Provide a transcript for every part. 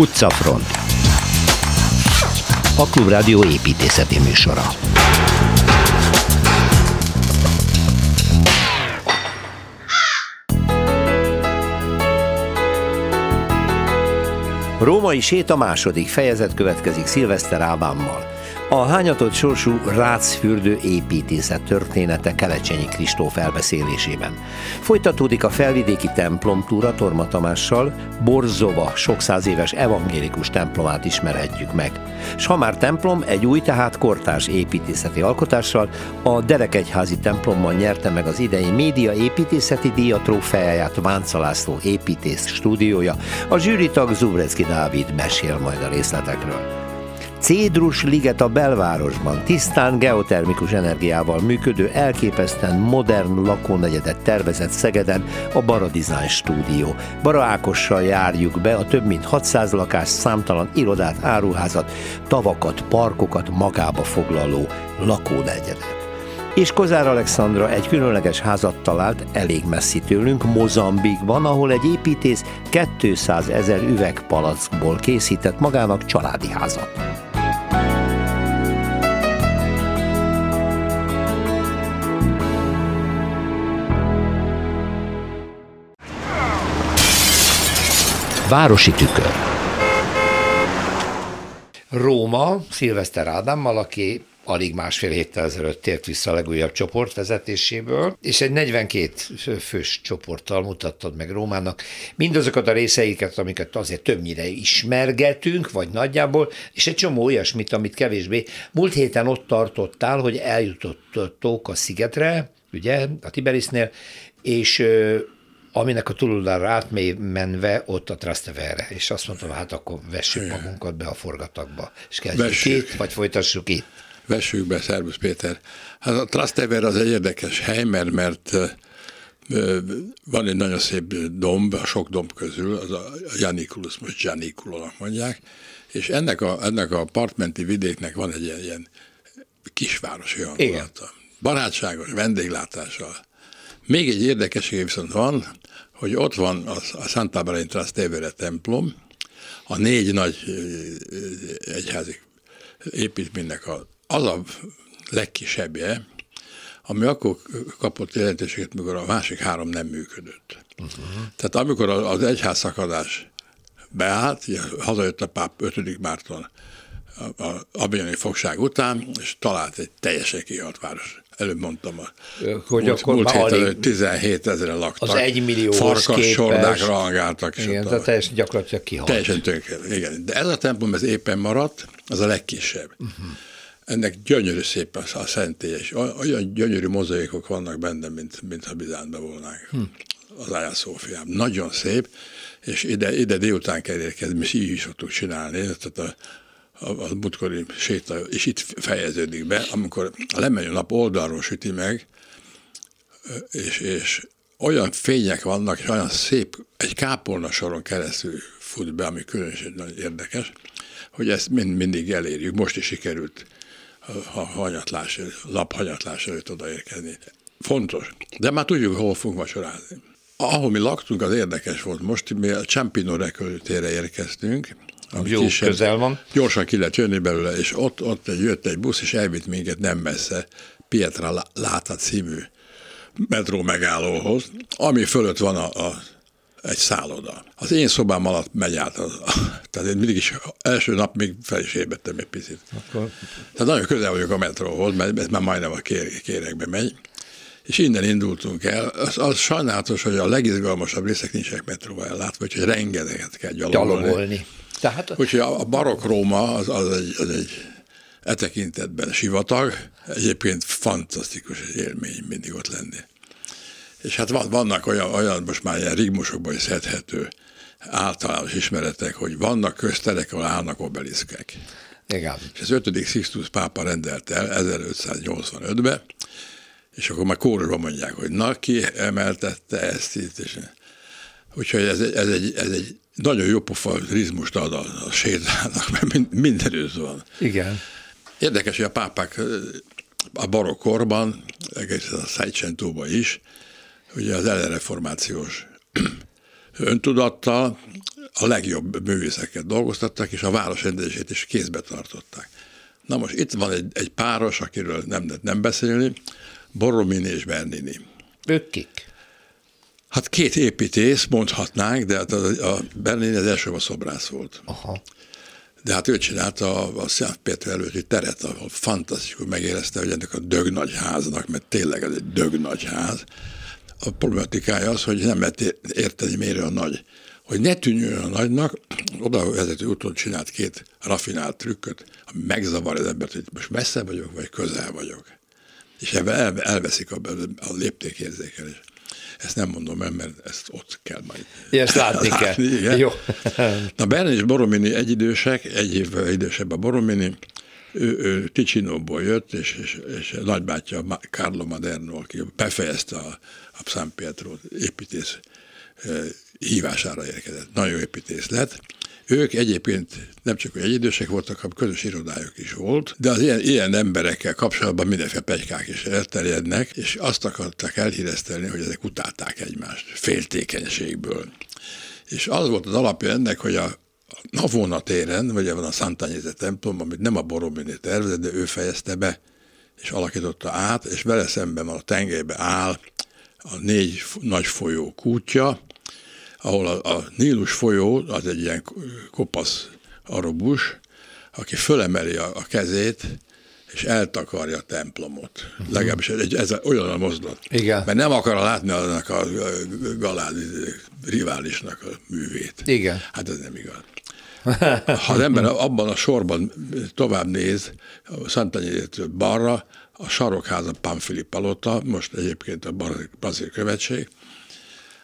Utcafront A Klubrádió építészeti műsora Római séta második fejezet következik Szilveszter Ábámmal. A hányatott sorsú Rácfürdő építészet története Kelecsényi Kristóf elbeszélésében. Folytatódik a felvidéki templomtúra Torma Tamással, Borzova sok száz éves evangélikus templomát ismerhetjük meg. S ha már templom, egy új, tehát kortárs építészeti alkotással, a Derekegyházi templommal nyerte meg az idei média építészeti díja trófeáját Vánca László építész stúdiója. A zsűritag Zubrecki Dávid mesél majd a részletekről. Cédrus liget a belvárosban tisztán geotermikus energiával működő, elképesztően modern lakónegyedet tervezett Szegeden a Bara Design stúdió. Bara Ákossal járjuk be a több mint 600 lakás számtalan irodát, áruházat, tavakat, parkokat magába foglaló lakónegyedet. És Kozár Alexandra egy különleges házat talált elég messzi tőlünk, Mozambikban, ahol egy építész 200 ezer üvegpalackból készített magának családi házat. Városi tükör. Róma, Szilveszter Ádámmal, aki alig másfél héttel ezelőtt tért vissza a legújabb csoport vezetéséből, és egy 42 fős csoporttal mutattad meg Rómának mindazokat a részeiket, amiket azért többnyire ismergetünk, vagy nagyjából, és egy csomó olyasmit, amit kevésbé. Múlt héten ott tartottál, hogy eljutottok a szigetre, ugye, a Tiberisnél, és aminek a túloldalára menve ott a Trastevere, és azt mondtam, hát akkor vessük Igen. magunkat be a forgatakba, és kezdjük itt, vagy folytassuk itt. Vessük be, Szervusz Péter. Hát a Trastevere az egy érdekes hely, mert, mert van egy nagyon szép domb, a sok domb közül, az a Janikulus, most Janikulónak mondják, és ennek a, ennek a partmenti vidéknek van egy ilyen, ilyen kisvárosi hangulata. Barátságos, vendéglátással, még egy érdekesség viszont van, hogy ott van a, a Santa Barbara Trastevere templom, a négy nagy egyházi építménynek a, az a legkisebbje, ami akkor kapott jelentőséget, mikor a másik három nem működött. Uh-huh. Tehát amikor az egyház szakadás beállt, hazajött a páp 5. Márton a, a fogság után, és talált egy teljesen kihalt város előbb mondtam, a hogy múlt, akkor múlt héten alig, 17 ezeren laktak. Az egymilliós Farkas sordák rangáltak. És igen, tehát teljesen gyakorlatilag kihalt. Teljesen tönkre, igen. De ez a templom, ez éppen maradt, az a legkisebb. Uh-huh. Ennek gyönyörű szép a, a szentély, és olyan gyönyörű mozaikok vannak benne, mint, mint ha Bizánban volnánk. Hm. Az Ájá Szófiám. Nagyon szép, és ide, ide délután kell érkezni, mi így is szoktuk csinálni, tehát a, a, a múltkori séta, és itt fejeződik be, amikor a nap oldalról süti meg, és, és olyan fények vannak, és olyan szép, egy kápolna soron keresztül fut be, ami különösen nagyon érdekes, hogy ezt mind, mindig elérjük. Most is sikerült a hanyatlás, laphanyatlás előtt odaérkezni. Fontos. De már tudjuk, hol fogunk vacsorázni. Ahol mi laktunk, az érdekes volt. Most mi a Csampino reköltére érkeztünk, ami Jó, kisebb, közel van. Gyorsan ki lehet jönni belőle, és ott, ott egy, jött egy busz, és elvitt minket nem messze Pietra Láta című metró megállóhoz, ami fölött van a, a egy szálloda. Az én szobám alatt megy át, az, tehát én mindig is első nap még fel is ébredtem egy picit. Akkor... Tehát nagyon közel vagyok a metróhoz, mert ez már majdnem a kérekbe megy. És innen indultunk el. Az, az sajnálatos, hogy a legizgalmasabb részek nincsenek metróval ellátva, hogy rengeteget kell gyalogolni. gyalogolni. Tehát... Úgyhogy a barokk Róma az, az, egy, az egy e tekintetben sivatag, egyébként fantasztikus élmény mindig ott lenni. És hát van, vannak olyan, olyan most már ilyen rigmusokban is szedhető általános ismeretek, hogy vannak közterek, ahol állnak obeliszkek. Igen. És az 5. Sixtus pápa rendelt el 1585-ben, és akkor már kórusban mondják, hogy na, ki emeltette ezt itt, és Úgyhogy ez, ez, egy, ez egy nagyon jó pofa rizmust ad a, a sétának, mert mindenütt van. Igen. Érdekes, hogy a pápák a barokkorban, egészen a Szejcsentóban is, ugye az ellenreformációs öntudattal a legjobb művészeket dolgoztatták, és a város rendezését is kézbe tartották. Na most itt van egy, egy páros, akiről nem lehet nem beszélni, Borromini és Bernini. Ők kik? Hát két építész, mondhatnánk, de hát a, a Bernini az első a szobrász volt. Aha. De hát ő csinálta a, a Szent Péter előtti teret, ahol fantasztikus megérezte, hogy ennek a dög nagy háznak, mert tényleg ez egy dög nagy ház, a problematikája az, hogy nem lehet érteni, miért a nagy. Hogy ne tűnjön a nagynak, oda vezető úton csinált két rafinált trükköt, ami megzavar az embert, hogy most messze vagyok, vagy közel vagyok. És ebben el, elveszik a, a léptékérzékelés. Ezt nem mondom el, mert ezt ott kell majd. Ezt látni, látni kell. Igen. Jó. Na Bern és Boromini egyidősek, egy évvel idősebb a Boromini, ő, ő Ticsinóból jött, és, és, és nagybátyja Carlo Maderno, aki befejezte a, a San Pietro építész hívására érkezett. Nagyon építész lett. Ők egyébként nem csak egyidősek voltak, hanem közös irodájuk is volt, de az ilyen, ilyen emberekkel kapcsolatban mindenféle pegykák is elterjednek, és azt akartak elhíresztelni, hogy ezek utálták egymást, féltékenységből. És az volt az alapja ennek, hogy a Navona téren, vagy van a Sant'Agnese templom, amit nem a Boromini tervezett, de ő fejezte be, és alakította át, és vele szemben a tengelybe áll a négy nagy folyó kútja, ahol a, a Nílus folyó, az egy ilyen kopasz arobus, aki fölemeli a, a kezét, és eltakarja a templomot. Uh-huh. Legalábbis ez, ez olyan a mozdulat. Igen. Mert nem akar látni annak a galád riválisnak a művét. Igen. Hát ez nem igaz. Ha az ember abban a sorban tovább néz, a Szentanyétől balra, a Sarokháza Pánfili Palota, most egyébként a Brazil Követség,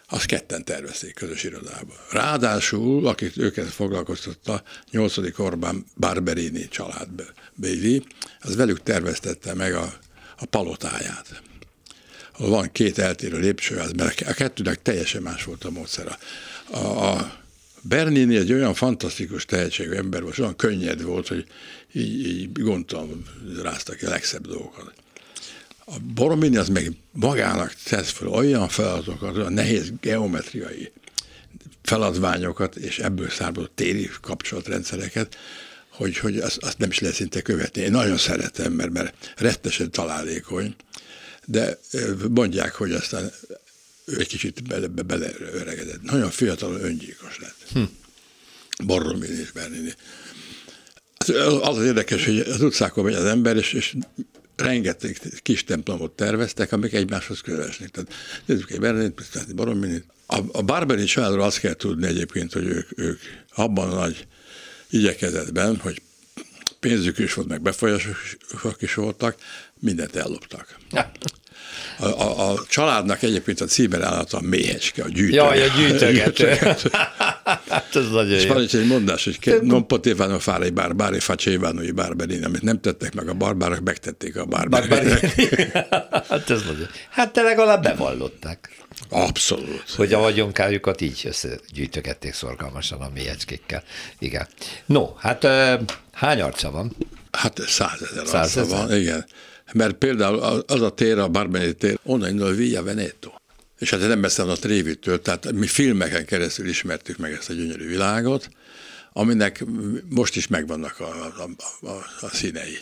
azt ketten tervezték közös irodába. Ráadásul, akik őket foglalkoztatta, 8. Orbán Barberini családbéli, az velük terveztette meg a, a palotáját. Ahol van két eltérő lépcsőház, mert a kettőnek teljesen más volt a módszer. A, a Bernini egy olyan fantasztikus tehetségű ember volt, olyan könnyed volt, hogy így, így gondtalan rázta ki a legszebb dolgokat. A Boromini az meg magának tesz fel olyan feladatokat, olyan nehéz geometriai feladványokat, és ebből származó téri kapcsolatrendszereket, hogy, hogy azt, azt nem is lehet szinte követni. Én nagyon szeretem, mert, mert rettesen találékony, de mondják, hogy aztán ő egy kicsit bele, beleöregedett. Nagyon fiatal öngyilkos lett. Hm. Borromini és Bernini. Az az érdekes, hogy az utcákon megy az ember, és, és rengeteg kis templomot terveztek, amik egymáshoz közelesnek. Tehát nézzük egy Bernit, egy Borrominit. A, a Barberi családról azt kell tudni egyébként, hogy ők, ők abban a nagy igyekezetben, hogy pénzük is volt, meg befolyások is voltak, mindent elloptak. A, a, a családnak egyébként a címerállata a méhecske, a gyűjtő. Jaj, a gyűjtögető. hát ez nagyon És van is egy mondás, hogy non potevano fare i barbari, facevano i barbarini, amit nem tettek meg a barbárok, megtették a barbárinek. hát ez nagyon. Hát te legalább bevallották. Abszolút. Hogy a vagyonkájukat így összegyűjtögették szorgalmasan a méhecskékkel. Igen. No, hát hány arca van? Hát százezer arca van, igen. Mert például az a tér, a Barbeni tér, onnan indul a Villa Veneto. És hát nem beszélem a Trévitől, tehát mi filmeken keresztül ismertük meg ezt a gyönyörű világot, aminek most is megvannak a, a, a, a színei.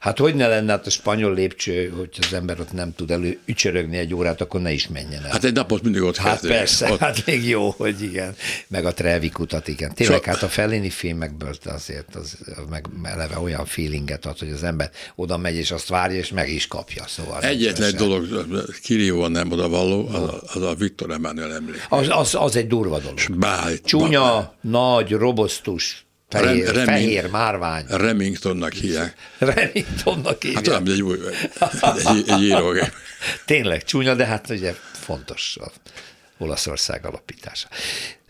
Hát hogy ne lenne hát a spanyol lépcső, hogy az ember ott nem tud elő ücsörögni egy órát, akkor ne is menjen el. Hát egy napot mindig ott Hát kezdődik. persze, ott... hát még jó, hogy igen. Meg a Trevik utat, igen. Tényleg so... hát a Fellini filmekből azért az meg eleve olyan feelinget ad, hogy az ember oda megy, és azt várja, és meg is kapja. Szóval Egyetlen egy dolog, kirívóan nem odavalló, az a, az a Viktor Emmanuel emlék. Az, az, az, egy durva dolog. Báj, Csúnya, bá... nagy, robosztus, Fehér, Rem, Reming, fehér márvány. Remingtonnak hívják. Remingtonnak hívják. Hát olyan, egy, új, egy, egy írógép. Tényleg csúnya, de hát ugye fontos a Olaszország alapítása.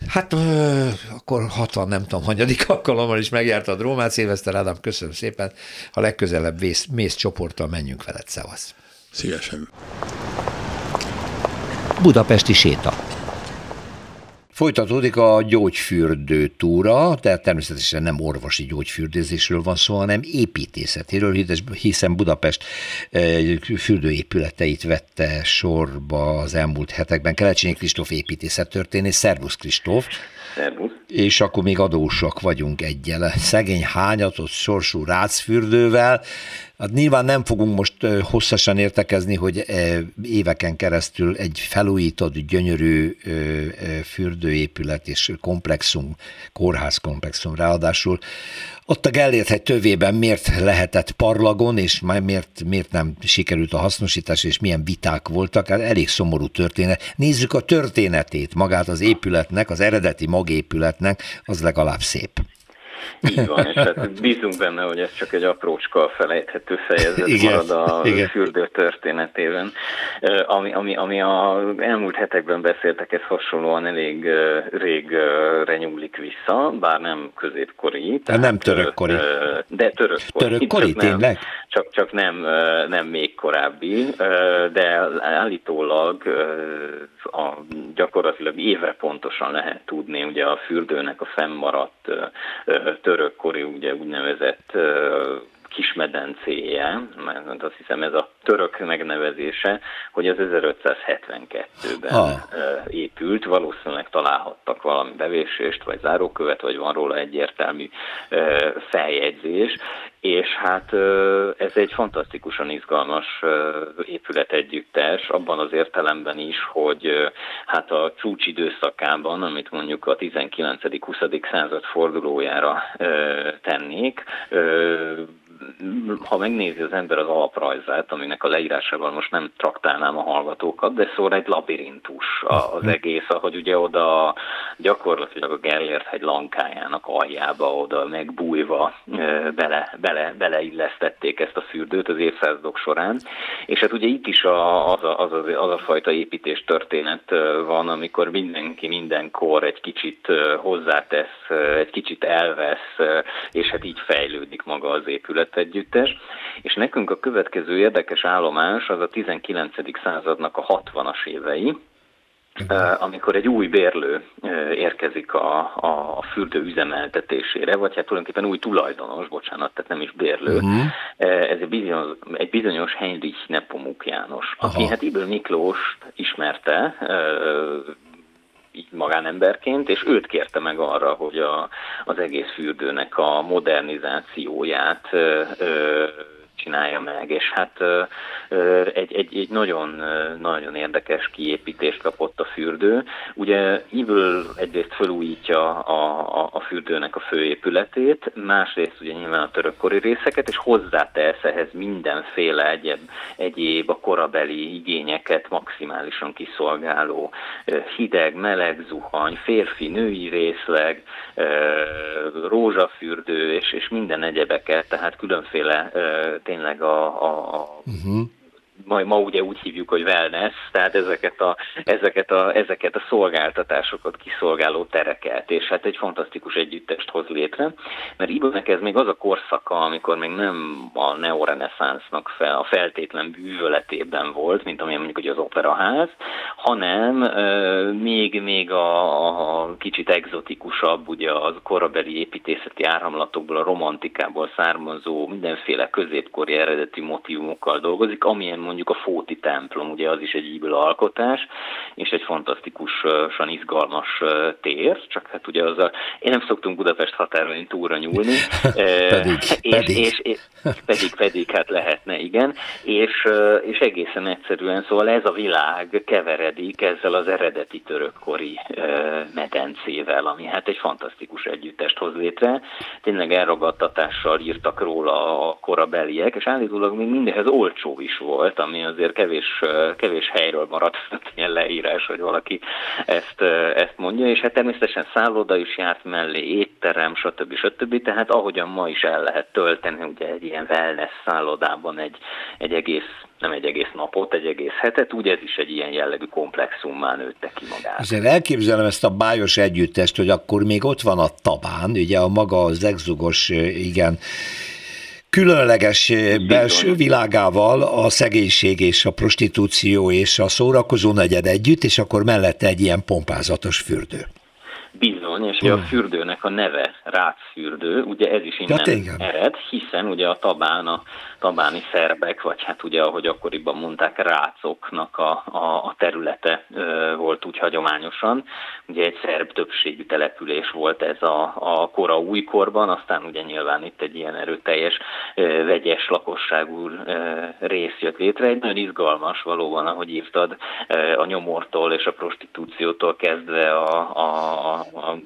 Hát ö, akkor 60, nem tudom, hanyadik alkalommal is a Rómát. Szilveszter Ádám, köszönöm szépen. Ha legközelebb vész, mész csoporttal menjünk veled, szevasz. Szívesen. Budapesti séta. Folytatódik a gyógyfürdő túra, tehát természetesen nem orvosi gyógyfürdőzésről van szó, hanem építészetéről, hiszen Budapest eh, fürdőépületeit vette sorba az elmúlt hetekben. Kelecsényi Kristóf építészettörténész, Szervusz Kristóf! Szervusz. És akkor még adósak vagyunk egyele. Szegény hányatott sorsú rácfürdővel, Hát nyilván nem fogunk most hosszasan értekezni, hogy éveken keresztül egy felújított, gyönyörű fürdőépület és komplexum, kórház komplexum ráadásul. Ott a Gellért hegy tövében miért lehetett parlagon, és miért, miért nem sikerült a hasznosítás, és milyen viták voltak, hát elég szomorú történet. Nézzük a történetét, magát az épületnek, az eredeti magépületnek, az legalább szép. Így van, és hát bízunk benne, hogy ez csak egy aprócska felejthető fejezet igen, marad a igen. fürdő történetében. Ami, ami, ami a elmúlt hetekben beszéltek, ez hasonlóan elég régre nyúlik vissza, bár nem középkori. Tehát, nem törökkori. De törökkori. Törökkori, tényleg? Csak, csak nem, nem még korábbi, de állítólag a, gyakorlatilag éve pontosan lehet tudni ugye a fürdőnek a fennmaradt törökkori ugye úgynevezett kismedencéje, mert azt hiszem ez a török megnevezése, hogy az 1572-ben ah. épült, valószínűleg találhattak valami bevésést, vagy zárókövet, vagy van róla egyértelmű feljegyzés, és hát ez egy fantasztikusan izgalmas épület együttes, abban az értelemben is, hogy hát a csúcs időszakában, amit mondjuk a 19.-20. század fordulójára tennék, ha megnézi az ember az alaprajzát, aminek a leírásával most nem traktálnám a hallgatókat, de szóval egy labirintus az egész, ahogy ugye oda gyakorlatilag a Gellért hegy lankájának aljába oda megbújva bele, bele, beleillesztették ezt a fürdőt az évszázadok során, és hát ugye itt is a, az, a, az, a, az a fajta építés történet van, amikor mindenki mindenkor egy kicsit hozzátesz, egy kicsit elvesz, és hát így fejlődik maga az épület együttes, és nekünk a következő érdekes állomás az a 19. századnak a 60-as évei, amikor egy új bérlő érkezik a, a fürdő üzemeltetésére, vagy hát tulajdonképpen új tulajdonos, bocsánat, tehát nem is bérlő, uh-huh. ez egy bizonyos, egy bizonyos Heinrich Nepomuk János, Aha. aki hát Iből Miklós ismerte, így magánemberként, és őt kérte meg arra, hogy a, az egész fürdőnek a modernizációját ö, ö, csinálja meg, és hát egy, egy, egy nagyon, nagyon érdekes kiépítést kapott a fürdő. Ugye ebből egyrészt felújítja a, a, a fürdőnek a főépületét, másrészt ugye nyilván a törökkori részeket, és hozzátesz ehhez mindenféle egyéb, egyéb a korabeli igényeket maximálisan kiszolgáló hideg, meleg zuhany, férfi, női részleg, rózsafürdő, és, és minden egyebeket, tehát különféle tényleg a, a, a uh-huh ma, ma ugye úgy hívjuk, hogy wellness, tehát ezeket a, ezeket, a, ezeket a szolgáltatásokat kiszolgáló tereket, és hát egy fantasztikus együttest hoz létre, mert Ibőnek ez még az a korszaka, amikor még nem a neoreneszánsznak fel, a feltétlen bűvöletében volt, mint amilyen mondjuk hogy az operaház, hanem euh, még, még a, a kicsit egzotikusabb, ugye az korabeli építészeti áramlatokból, a romantikából származó mindenféle középkori eredeti motivumokkal dolgozik, amilyen mondjuk a Fóti templom, ugye az is egy íből alkotás, és egy fantasztikusan izgalmas tér, csak hát ugye az a, én nem szoktunk Budapest határain túlra nyúlni, pedig, és, pedig. És, és, pedig, pedig, hát lehetne, igen, és, és egészen egyszerűen, szóval ez a világ keveredik ezzel az eredeti törökkori medencével, ami hát egy fantasztikus együttest hoz létre, tényleg elragadtatással írtak róla a korabeliek, és állítólag még mindenhez olcsó is volt, ami azért kevés, kevés helyről maradt ilyen leírás, hogy valaki ezt, ezt mondja, és hát természetesen szálloda is járt mellé, étterem, stb. stb. Tehát ahogyan ma is el lehet tölteni ugye egy ilyen wellness szállodában egy, egy egész nem egy egész napot, egy egész hetet, úgy ez is egy ilyen jellegű komplexummá nőtte ki magát. Azért elképzelem ezt a bájos együttest, hogy akkor még ott van a tabán, ugye a maga az exugos, igen, különleges eh, belső világával a szegénység és a prostitúció és a szórakozó negyed együtt, és akkor mellette egy ilyen pompázatos fürdő. Bizony, és a fürdőnek a neve Rácfürdő, ugye ez is innen ja, ered, hiszen ugye a tabán, a tabáni szerbek, vagy hát ugye ahogy akkoriban mondták, rácoknak a, a, a területe e, volt úgy hagyományosan. Ugye egy szerb többségű település volt ez a, a kora újkorban, aztán ugye nyilván itt egy ilyen erőteljes e, vegyes lakosságú e, rész jött létre. Egy nagyon izgalmas valóban, ahogy írtad, e, a nyomortól és a prostitúciótól kezdve a, a, a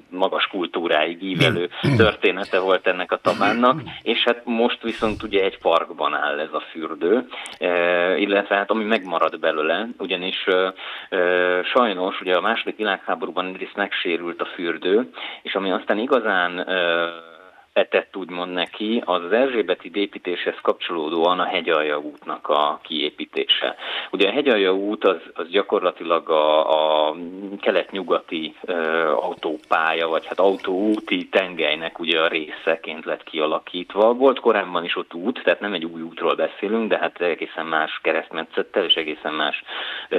magas kultúráig ívelő története volt ennek a tabánnak, és hát most viszont ugye egy parkban áll ez a fürdő, e, illetve hát ami megmarad belőle, ugyanis e, e, sajnos ugye a második világháborúban egyrészt megsérült a fürdő, és ami aztán igazán petett úgymond neki, az az Erzsébeti építéshez kapcsolódóan a hegyalja útnak a kiépítése. Ugye a hegyalja út az, az gyakorlatilag a, a kelet-nyugati e, autópálya, vagy hát autóúti tengelynek ugye a részeként lett kialakítva. Volt korábban is ott út, tehát nem egy új útról beszélünk, de hát egészen más keresztmetszettel és egészen más e,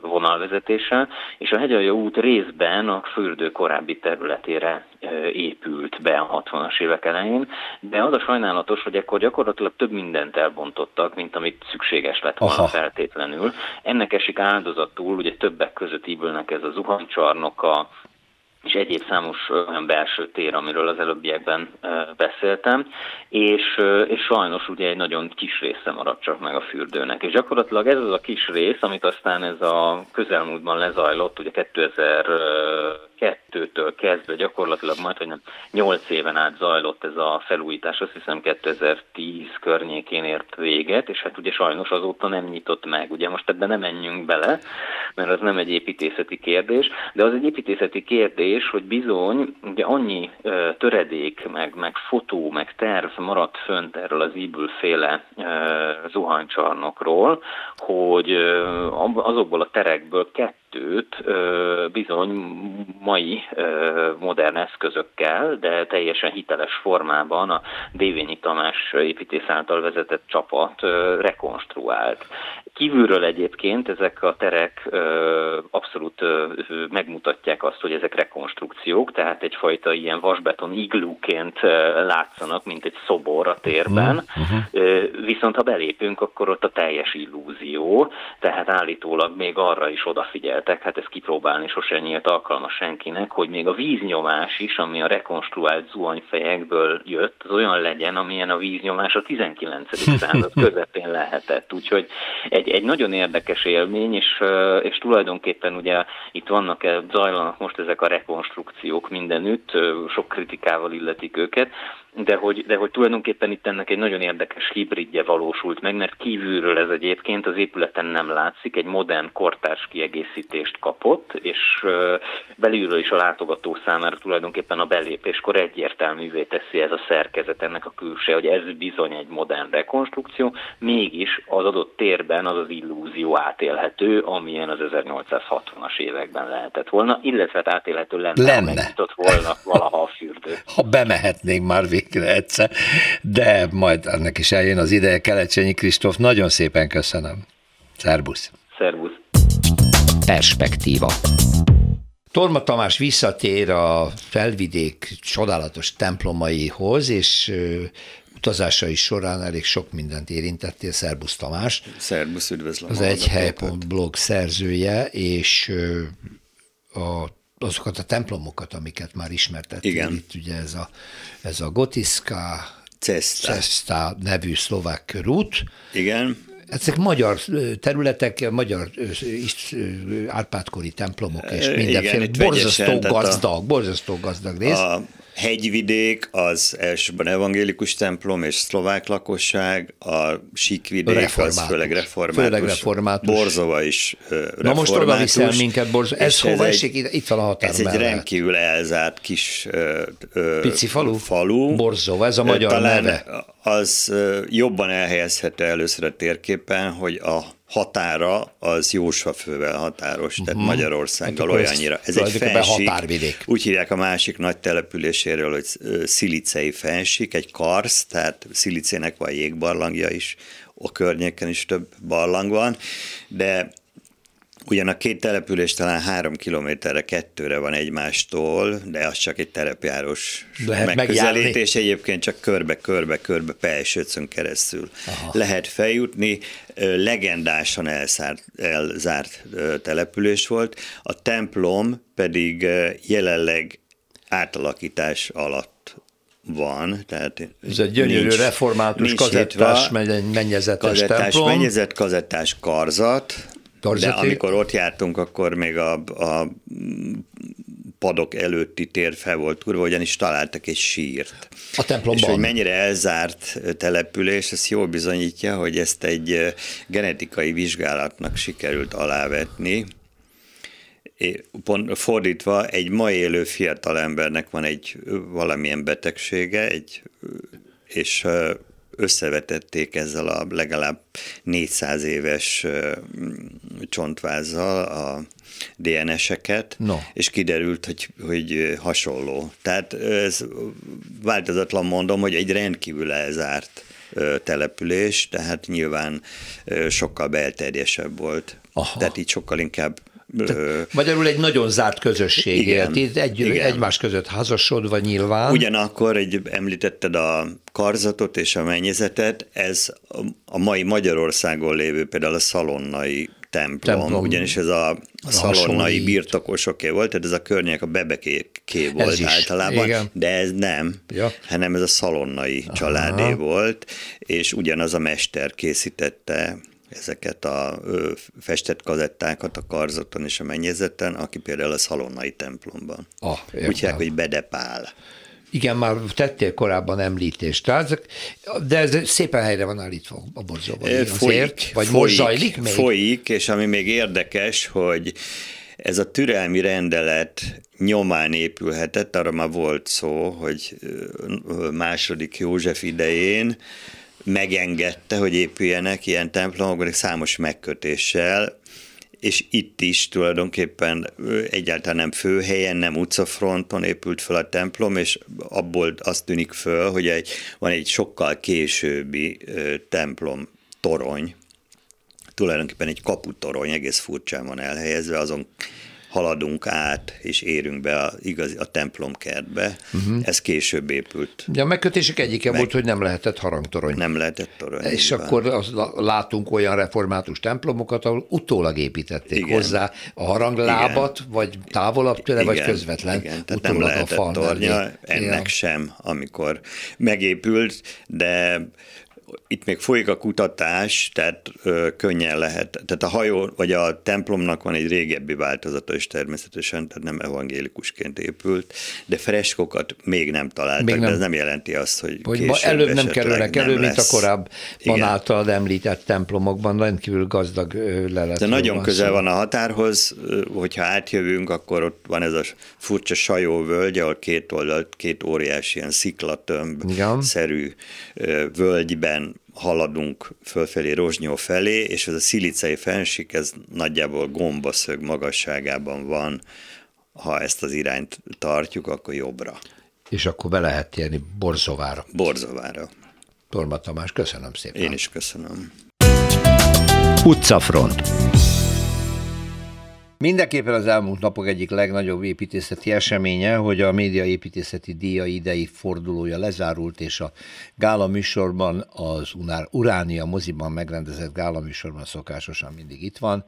vonalvezetéssel, és a hegyalja út részben a fürdő korábbi területére épült be a 60-as évek elején, de az a sajnálatos, hogy ekkor gyakorlatilag több mindent elbontottak, mint amit szükséges lett volna Aha. feltétlenül. Ennek esik áldozatul, ugye többek között ívülnek ez a zuhanycsarnok, a és egyéb számos olyan belső tér, amiről az előbbiekben beszéltem, és, és sajnos ugye egy nagyon kis része maradt csak meg a fürdőnek. És gyakorlatilag ez az a kis rész, amit aztán ez a közelmúltban lezajlott, ugye 2000 2002-től kezdve gyakorlatilag majd, hogy nem 8 éven át zajlott ez a felújítás, azt hiszem 2010 környékén ért véget, és hát ugye sajnos azóta nem nyitott meg. Ugye most ebben nem menjünk bele, mert az nem egy építészeti kérdés, de az egy építészeti kérdés, hogy bizony ugye annyi ö, töredék, meg, meg fotó, meg terv maradt fönt erről az íbülféle zuhanycsarnokról, hogy ö, azokból a terekből kettő kettőt bizony mai modern eszközökkel, de teljesen hiteles formában a Dévényi Tamás építész által vezetett csapat rekonstruált. Kívülről egyébként ezek a terek abszolút megmutatják azt, hogy ezek rekonstrukciók, tehát egyfajta ilyen vasbeton iglúként látszanak, mint egy szobor a térben. Uh-huh. Viszont ha belépünk, akkor ott a teljes illúzió, tehát állítólag még arra is odafigyeltek, hát ezt kipróbálni sosem nyílt alkalma senkinek, hogy még a víznyomás is, ami a rekonstruált zuhanyfejekből jött, az olyan legyen, amilyen a víznyomás a 19. század közepén lehetett. Úgyhogy egy egy, egy nagyon érdekes élmény, és, és tulajdonképpen ugye itt vannak, zajlanak most ezek a rekonstrukciók mindenütt, sok kritikával illetik őket, de hogy, de hogy tulajdonképpen itt ennek egy nagyon érdekes hibridje valósult meg, mert kívülről ez egyébként az épületen nem látszik, egy modern kortárs kiegészítést kapott, és belülről is a látogató számára tulajdonképpen a belépéskor egyértelművé teszi ez a szerkezet, ennek a külse, hogy ez bizony egy modern rekonstrukció, mégis az adott térben az az illúzió átélhető, amilyen az 1860-as években lehetett volna, illetve hát átélhető lenne, lenne. ha volna valaha a fürdő. Ha bemehetnénk már végre egyszer, de majd ennek is eljön az ideje. Kelecsényi Kristóf, nagyon szépen köszönöm. Szerbusz. Szerbusz. Perspektíva. Torma Tamás visszatér a felvidék csodálatos templomaihoz, és utazásai során elég sok mindent érintettél. Szerbusz Tamás. Szerbusz, üdvözlöm. Az egy blog szerzője, és a azokat a templomokat, amiket már ismertettünk. Igen. Itt ugye ez a, ez a Gotiszka Cesta. Cesta nevű szlovák körút. Igen. Ezek magyar területek, magyar árpádkori templomok és mindenféle. Borzasztó gazdag, borzasztó gazdag rész. A hegyvidék az elsőben evangélikus templom és szlovák lakosság, a síkvidék református. az főleg református. Főleg református. Borzova is református. Na most oda viszel minket, Borzova. Ez hova esik? Itt van a határ Ez egy rendkívül elzárt kis Pici falu? falu. Borzova, ez a magyar Talán neve. Az jobban elhelyezhető először a térképen, hogy a határa az Jósvafővel határos, tehát uh-huh. Magyarországgal hát olyannyira. Ez egy fensík, határvidék. úgy hívják a másik nagy településéről, hogy szilicei fensík, egy karsz, tehát szilicének van jégbarlangja is, a környéken is több barlang van, de Ugyan a két település talán három kilométerre, kettőre van egymástól, de az csak egy terepjárós Lehet megközelítés. Egyébként csak körbe-körbe-körbe Pelsőcön keresztül Aha. lehet feljutni. Legendásan elszárt, elzárt település volt. A templom pedig jelenleg átalakítás alatt van. Tehát Ez egy gyönyörű nincs, református nincs kazettás, mennyezetes kazettás, templom. mennyezet, kazettás karzat, De amikor ott jártunk, akkor még a, a padok előtti tér fel volt turva, ugyanis találtak egy sírt. A templomban. És hogy mennyire elzárt település, ez jól bizonyítja, hogy ezt egy genetikai vizsgálatnak sikerült alávetni, pont fordítva, egy ma élő fiatal embernek van egy valamilyen betegsége, egy, és összevetették ezzel a legalább 400 éves csontvázzal a DNS-eket, no. és kiderült, hogy, hogy hasonló. Tehát ez változatlan mondom, hogy egy rendkívül elzárt település, tehát nyilván sokkal belterjesebb volt. Aha. Tehát így sokkal inkább te, magyarul egy nagyon zárt közösség élt, egy, igen. egymás között házasodva nyilván. Ugyanakkor egy, említetted a karzatot és a mennyezetet, ez a mai Magyarországon lévő például a szalonnai templom, templom. ugyanis ez a, a szalonnai birtokosoké volt, tehát ez a környék a bebeké volt ez általában, igen. de ez nem, ja. hanem ez a szalonnai Aha. családé volt, és ugyanaz a mester készítette ezeket a festett kazettákat a karzaton és a mennyezeten, aki például a szalonnai templomban. Ah, Úgy hívják, hogy Bedepál. Igen, már tettél korábban említést, de ez szépen helyre van állítva a borzóban. Folyik, vagy folyik, most zajlik még? Folyik, és ami még érdekes, hogy ez a türelmi rendelet nyomán épülhetett, arra már volt szó, hogy második József idején megengedte, hogy épüljenek ilyen templomok, számos megkötéssel, és itt is tulajdonképpen egyáltalán nem főhelyen, nem utcafronton épült fel a templom, és abból azt tűnik föl, hogy egy, van egy sokkal későbbi templom torony, tulajdonképpen egy kaputorony, egész furcsán van elhelyezve, azon haladunk át, és érünk be a, igazi, a templomkertbe. Uh-huh. Ez később épült. Ja, a megkötések egyike Meg, volt, hogy nem lehetett harangtorony. Nem lehetett torony. És nyilván. akkor az, látunk olyan református templomokat, ahol utólag építették igen. hozzá a haranglábat, igen. vagy távolabb tőle, igen. vagy közvetlen igen. Tehát nem lehetett a fal tornya, ennek igen. sem, amikor megépült, de itt még folyik a kutatás, tehát ö, könnyen lehet. Tehát a hajó, vagy a templomnak van egy régebbi változata is természetesen, tehát nem evangélikusként épült, de freskokat még nem találtak, még nem, de ez nem jelenti azt, hogy, hogy előbb nem kerülnek elő, mint a korábban általad említett templomokban, rendkívül gazdag lelet. De nagyon van közel szó. van a határhoz, hogyha átjövünk, akkor ott van ez a furcsa sajóvölgy, ahol két oldalt, két óriási ilyen sziklatömb-szerű völgyben haladunk fölfelé Rozsnyó felé, és ez a szilicei fensik, ez nagyjából gombaszög magasságában van, ha ezt az irányt tartjuk, akkor jobbra. És akkor be lehet térni Borzovára. Borzovára. Torma Tamás, köszönöm szépen. Én is köszönöm. Utcafront. Mindenképpen az elmúlt napok egyik legnagyobb építészeti eseménye, hogy a média építészeti díja idei fordulója lezárult, és a gála műsorban, az Uránia moziban megrendezett gála műsorban szokásosan mindig itt van,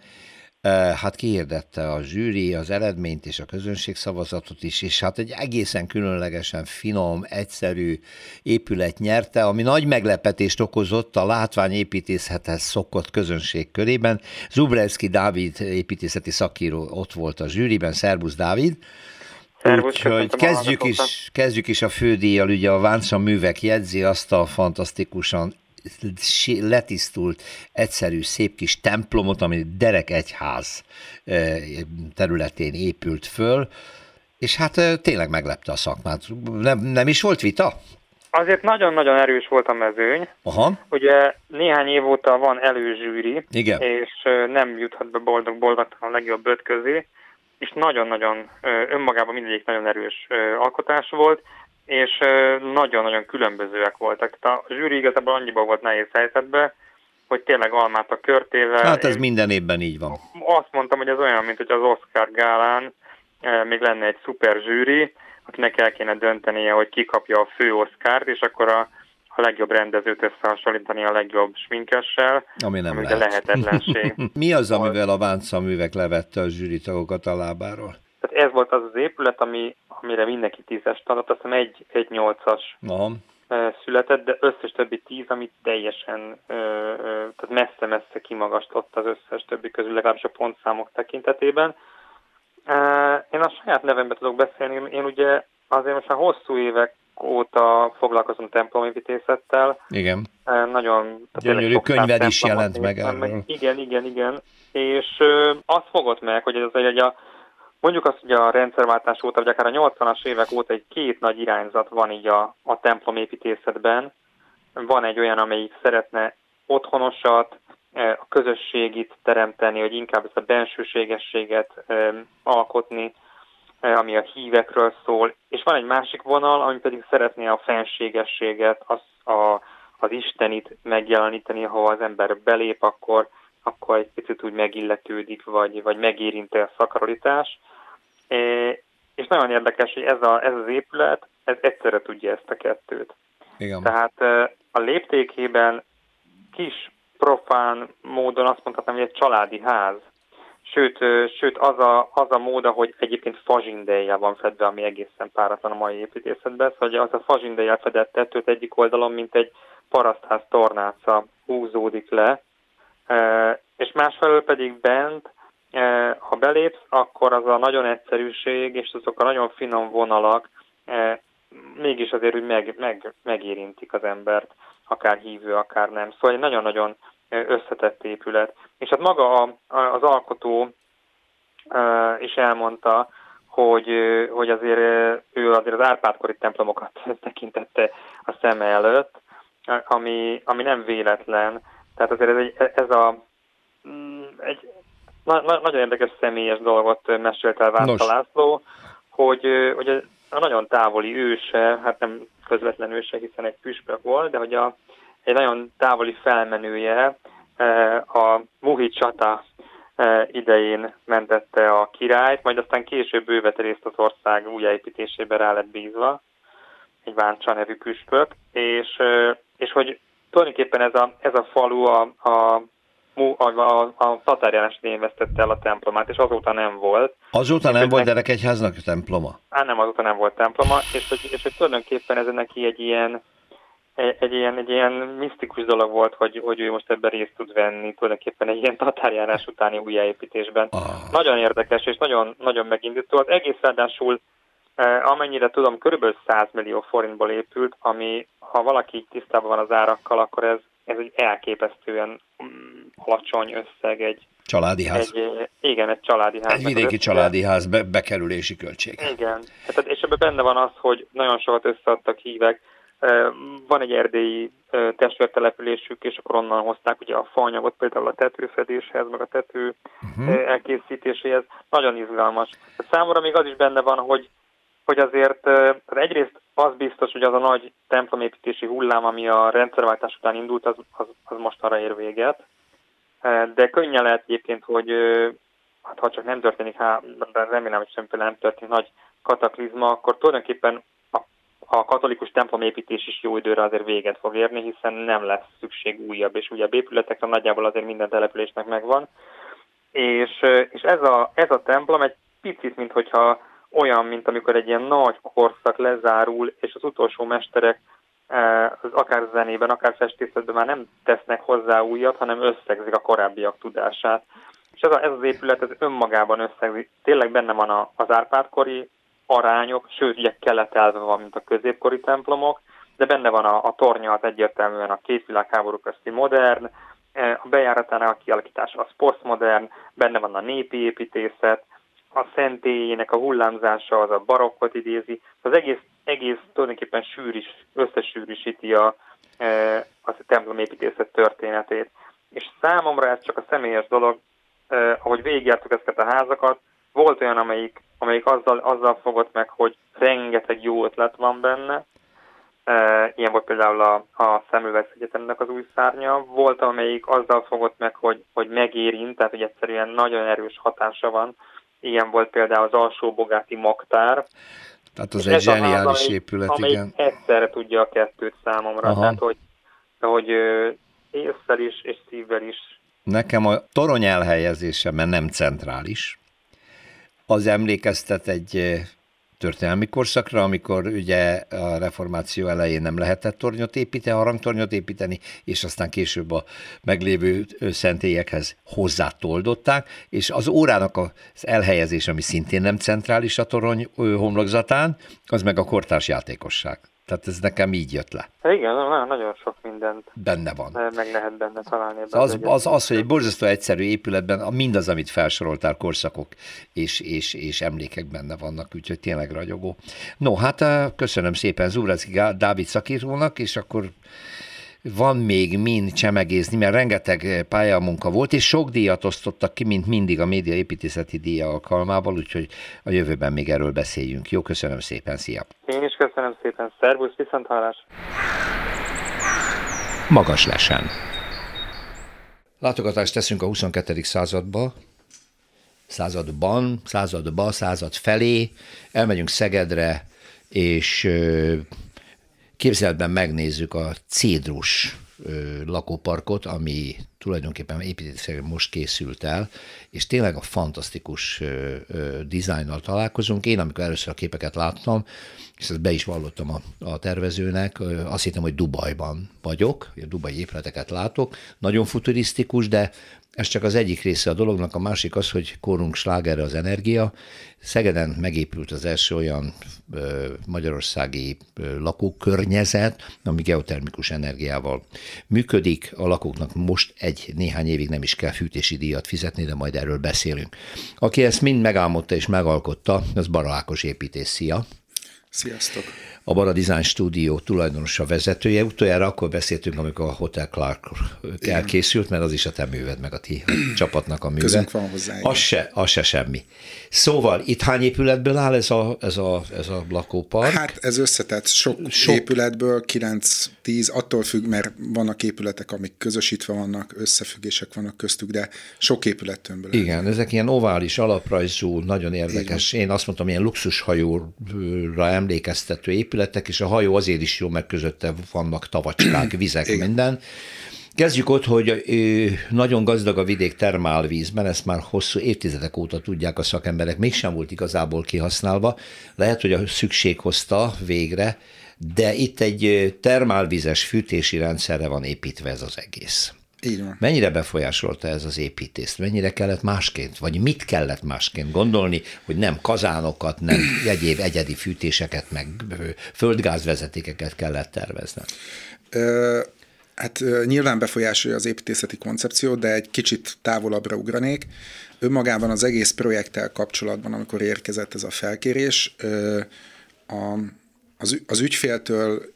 hát kihirdette a zsűri az eredményt és a közönség szavazatot is, és hát egy egészen különlegesen finom, egyszerű épület nyerte, ami nagy meglepetést okozott a látványépítészethez szokott közönség körében. Zubrewski Dávid építészeti szakíró ott volt a zsűriben, Szerbusz Dávid. Úgyhogy kezdjük is, kezdjük is a fődíjjal, ugye a Vánca művek jegyzi azt a fantasztikusan letisztult, egyszerű, szép kis templomot, ami Derek egyház területén épült föl, és hát tényleg meglepte a szakmát. Nem, nem is volt vita? Azért nagyon-nagyon erős volt a mezőny. Aha. Ugye néhány év óta van előzsűri, Igen. és nem juthat be boldog-boldog a legjobb öt közé, és nagyon-nagyon önmagában mindegyik nagyon erős alkotás volt, és nagyon-nagyon különbözőek voltak. A zsűri igazából annyiban volt nehéz helyzetben, hogy tényleg almát a körtével. Hát ez minden évben így van. Azt mondtam, hogy ez olyan, mint hogy az Oscar gálán még lenne egy szuper zsűri, akinek el kéne döntenie, hogy ki kapja a fő Oscárt, és akkor a, a legjobb rendezőt összehasonlítani a legjobb sminkessel, ami nem lehet. lehetetlenség. Mi az, amivel a Váncszaművek levette a zsűritagokat a lábáról? Ez volt az az épület, ami, amire mindenki tízest adott, azt hiszem egy, egy nyolcas született, de összes többi tíz, amit teljesen, tehát messze-messze kimagaslott az összes többi közül, legalábbis a pontszámok tekintetében. Én a saját nevemben tudok beszélni, én ugye azért most már hosszú évek óta foglalkozom templomépítészettel. Igen. Nagyon... Gyönyörű könyved is jelent meg erről. Igen, igen, igen. És azt fogott meg, hogy ez egy a Mondjuk azt, hogy a rendszerváltás óta, vagy akár a 80-as évek óta egy két nagy irányzat van így a, a templomépítészetben. Van egy olyan, amelyik szeretne otthonosat, e, a közösségit teremteni, hogy inkább ezt a bensőségességet e, alkotni, e, ami a hívekről szól, és van egy másik vonal, ami pedig szeretné a fenségességet, az, a, az Istenit megjeleníteni, ha az ember belép, akkor akkor egy picit úgy megilletődik, vagy, vagy megérinti a szakarodítás. És nagyon érdekes, hogy ez, a, ez az épület, ez egyszerre tudja ezt a kettőt. Igen. Tehát a léptékében kis, profán módon azt mondhatnám, hogy egy családi ház. Sőt, sőt az, a, az a móda, hogy egyébként fazsindeljel van fedve, ami egészen páratlan a mai építészetben. Szóval az a fazsindeljel fedett tetőt egyik oldalon, mint egy parasztház tornáca húzódik le, és másfelől pedig bent, ha belépsz, akkor az a nagyon egyszerűség és azok a nagyon finom vonalak mégis azért úgy meg, meg, megérintik az embert, akár hívő, akár nem. Szóval egy nagyon-nagyon összetett épület. És hát maga az alkotó is elmondta, hogy, hogy azért ő azért az Árpádkori templomokat tekintette a szeme előtt, ami, ami nem véletlen, tehát azért ez, egy, ez a mm, egy na, na, nagyon érdekes személyes dolgot mesélt el Várta László, hogy, hogy a nagyon távoli őse, hát nem közvetlen őse, hiszen egy püspök volt, de hogy a, egy nagyon távoli felmenője a Muhi csata idején mentette a királyt, majd aztán később bővet részt az ország újjáépítésében rá lett bízva, egy Váncsa nevű püspök, és, és hogy tulajdonképpen ez a, ez a falu a, a a, a, a Tatárjánás vesztette el a templomát, és azóta nem volt. Azóta nem volt Derekegyháznak temploma? Á, nem, azóta nem volt temploma, és hogy, és hogy tulajdonképpen ez neki egy ilyen, egy, egy ilyen, egy ilyen misztikus dolog volt, hogy, hogy ő most ebben részt tud venni, tulajdonképpen egy ilyen tatárjárás utáni újjáépítésben. Ah. Nagyon érdekes, és nagyon, nagyon megindító. Az egész ráadásul amennyire tudom, körülbelül 100 millió forintból épült, ami, ha valaki tisztában van az árakkal, akkor ez, ez egy elképesztően mm, alacsony összeg. Egy, családi ház. Egy, eh, igen, egy családi ház. Egy vidéki családi ház be, bekerülési költség. Igen, tehát, és ebben benne van az, hogy nagyon sokat összeadtak hívek. Eh, van egy erdélyi testvértelepülésük, és akkor onnan hozták ugye a faanyagot például a tetőfedéshez, meg a tető uh-huh. elkészítéséhez. Nagyon izgalmas. Számomra még az is benne van, hogy hogy azért tehát egyrészt az biztos, hogy az a nagy templomépítési hullám, ami a rendszerváltás után indult, az, az, az most arra ér véget. De könnyen lehet egyébként, hogy hát ha csak nem történik, hát remélem, hogy semmiféle nem történik nagy kataklizma, akkor tulajdonképpen a, a katolikus templomépítés is jó időre azért véget fog érni, hiszen nem lesz szükség újabb és újabb épületekre, nagyjából azért minden településnek megvan. És, és ez, a, ez a templom egy picit, mint hogyha olyan, mint amikor egy ilyen nagy korszak lezárul, és az utolsó mesterek eh, az akár zenében, akár festészetben már nem tesznek hozzá újat, hanem összegzik a korábbiak tudását. És ez, a, ez az épület ez önmagában összegzik. Tényleg benne van a, az árpádkori arányok, sőt, ugye keletelve van, mint a középkori templomok, de benne van a, a tornyat egyértelműen a két világháború közti modern, eh, a bejáratának a kialakítása az posztmodern, benne van a népi építészet, a szentélyének a hullámzása az a barokkot idézi, az egész, egész tulajdonképpen sűrűs, összesűrűsíti a, e, a templomépítészet történetét. És számomra ez csak a személyes dolog, eh, ahogy végigjártuk ezeket a házakat, volt olyan, amelyik, amelyik azzal, azzal fogott meg, hogy rengeteg jó ötlet van benne, Ilyen volt például a, a Szemülvesz Egyetemnek az új szárnya. Volt, amelyik azzal fogott meg, hogy, hogy megérint, tehát hogy egyszerűen nagyon erős hatása van. Ilyen volt például az alsó bogáti magtár. Tehát az egy zseniális az, épület, amelyik igen. egyszerre tudja a kettőt számomra. Aha. Tehát, hogy, hogy észszel is és szívvel is. Nekem a torony elhelyezése, mert nem centrális, az emlékeztet egy történelmi korszakra, amikor ugye a reformáció elején nem lehetett tornyot építeni, harangtornyot építeni, és aztán később a meglévő szentélyekhez hozzátoldották, és az órának az elhelyezés, ami szintén nem centrális a torony homlokzatán, az meg a kortárs játékosság. Tehát ez nekem így jött le. Igen, nagyon sok mindent benne van. Meg lehet benne találni. Az, az, az, az, hogy egy borzasztó egyszerű épületben mindaz, amit felsoroltál, korszakok és, és, és emlékek benne vannak, úgyhogy tényleg ragyogó. No, hát köszönöm szépen Zúrecki Dávid szakírónak, és akkor van még mind csemegézni, mert rengeteg pályamunka volt, és sok díjat osztottak ki, mint mindig a média építészeti díja alkalmával, úgyhogy a jövőben még erről beszéljünk. Jó, köszönöm szépen, szia! Én is köszönöm szépen, szervusz, viszont hallás! Magas lesen. Látogatást teszünk a 22. századba, században, századba, század felé, elmegyünk Szegedre, és Képzeletben megnézzük a Cédrus lakóparkot, ami tulajdonképpen építésre most készült el, és tényleg a fantasztikus dizájnnal találkozunk. Én, amikor először a képeket láttam, és ezt be is vallottam a, a tervezőnek, azt hittem, hogy Dubajban vagyok, a dubai épületeket látok, nagyon futurisztikus, de ez csak az egyik része a dolognak, a másik az, hogy korunk slágerre az energia. Szegeden megépült az első olyan ö, magyarországi ö, lakókörnyezet, ami geotermikus energiával működik. A lakóknak most egy néhány évig nem is kell fűtési díjat fizetni, de majd erről beszélünk. Aki ezt mind megálmodta és megalkotta, az Barákos építész. Szia! Sziasztok! A Bara Design Studio tulajdonosa vezetője. Utoljára akkor beszéltünk, amikor a Hotel Clark elkészült, mert az is a te műved, meg a ti csapatnak a műve. Közünk van hozzá. Az se, az se semmi. Szóval itt hány épületből áll ez a, ez a, ez a lakópark? Hát ez összetett sok, sok... épületből, 9-10, attól függ, mert vannak épületek, amik közösítve vannak, összefüggések vannak köztük, de sok épülettömből. Igen, áll. ezek ilyen ovális, alaprajzú, nagyon érdekes. Én azt mondtam, ilyen luxushajóra emlékeztető épületek, és a hajó azért is jó, mert közötte vannak tavacskák, vizek, Igen. minden. Kezdjük ott, hogy nagyon gazdag a vidék termálvízben, ezt már hosszú évtizedek óta tudják a szakemberek, mégsem volt igazából kihasználva. Lehet, hogy a szükség hozta végre, de itt egy termálvizes fűtési rendszerre van építve ez az egész. Így van. Mennyire befolyásolta ez az építést? Mennyire kellett másként? Vagy mit kellett másként gondolni, hogy nem kazánokat, nem egyéb egyedi fűtéseket, meg földgázvezetékeket kellett tervezni? Ö- Hát nyilván befolyásolja az építészeti koncepciót, de egy kicsit távolabbra ugranék. Önmagában az egész projekttel kapcsolatban, amikor érkezett ez a felkérés, a, az, az ügyféltől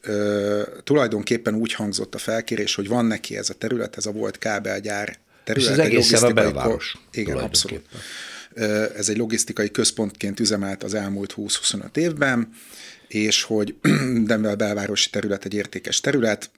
tulajdonképpen úgy hangzott a felkérés, hogy van neki ez a terület, ez a volt kábelgyár terület. És az egész a belváros. Igen, abszolút. Ez egy logisztikai központként üzemelt az elmúlt 20-25 évben, és hogy Denver belvárosi terület egy értékes terület,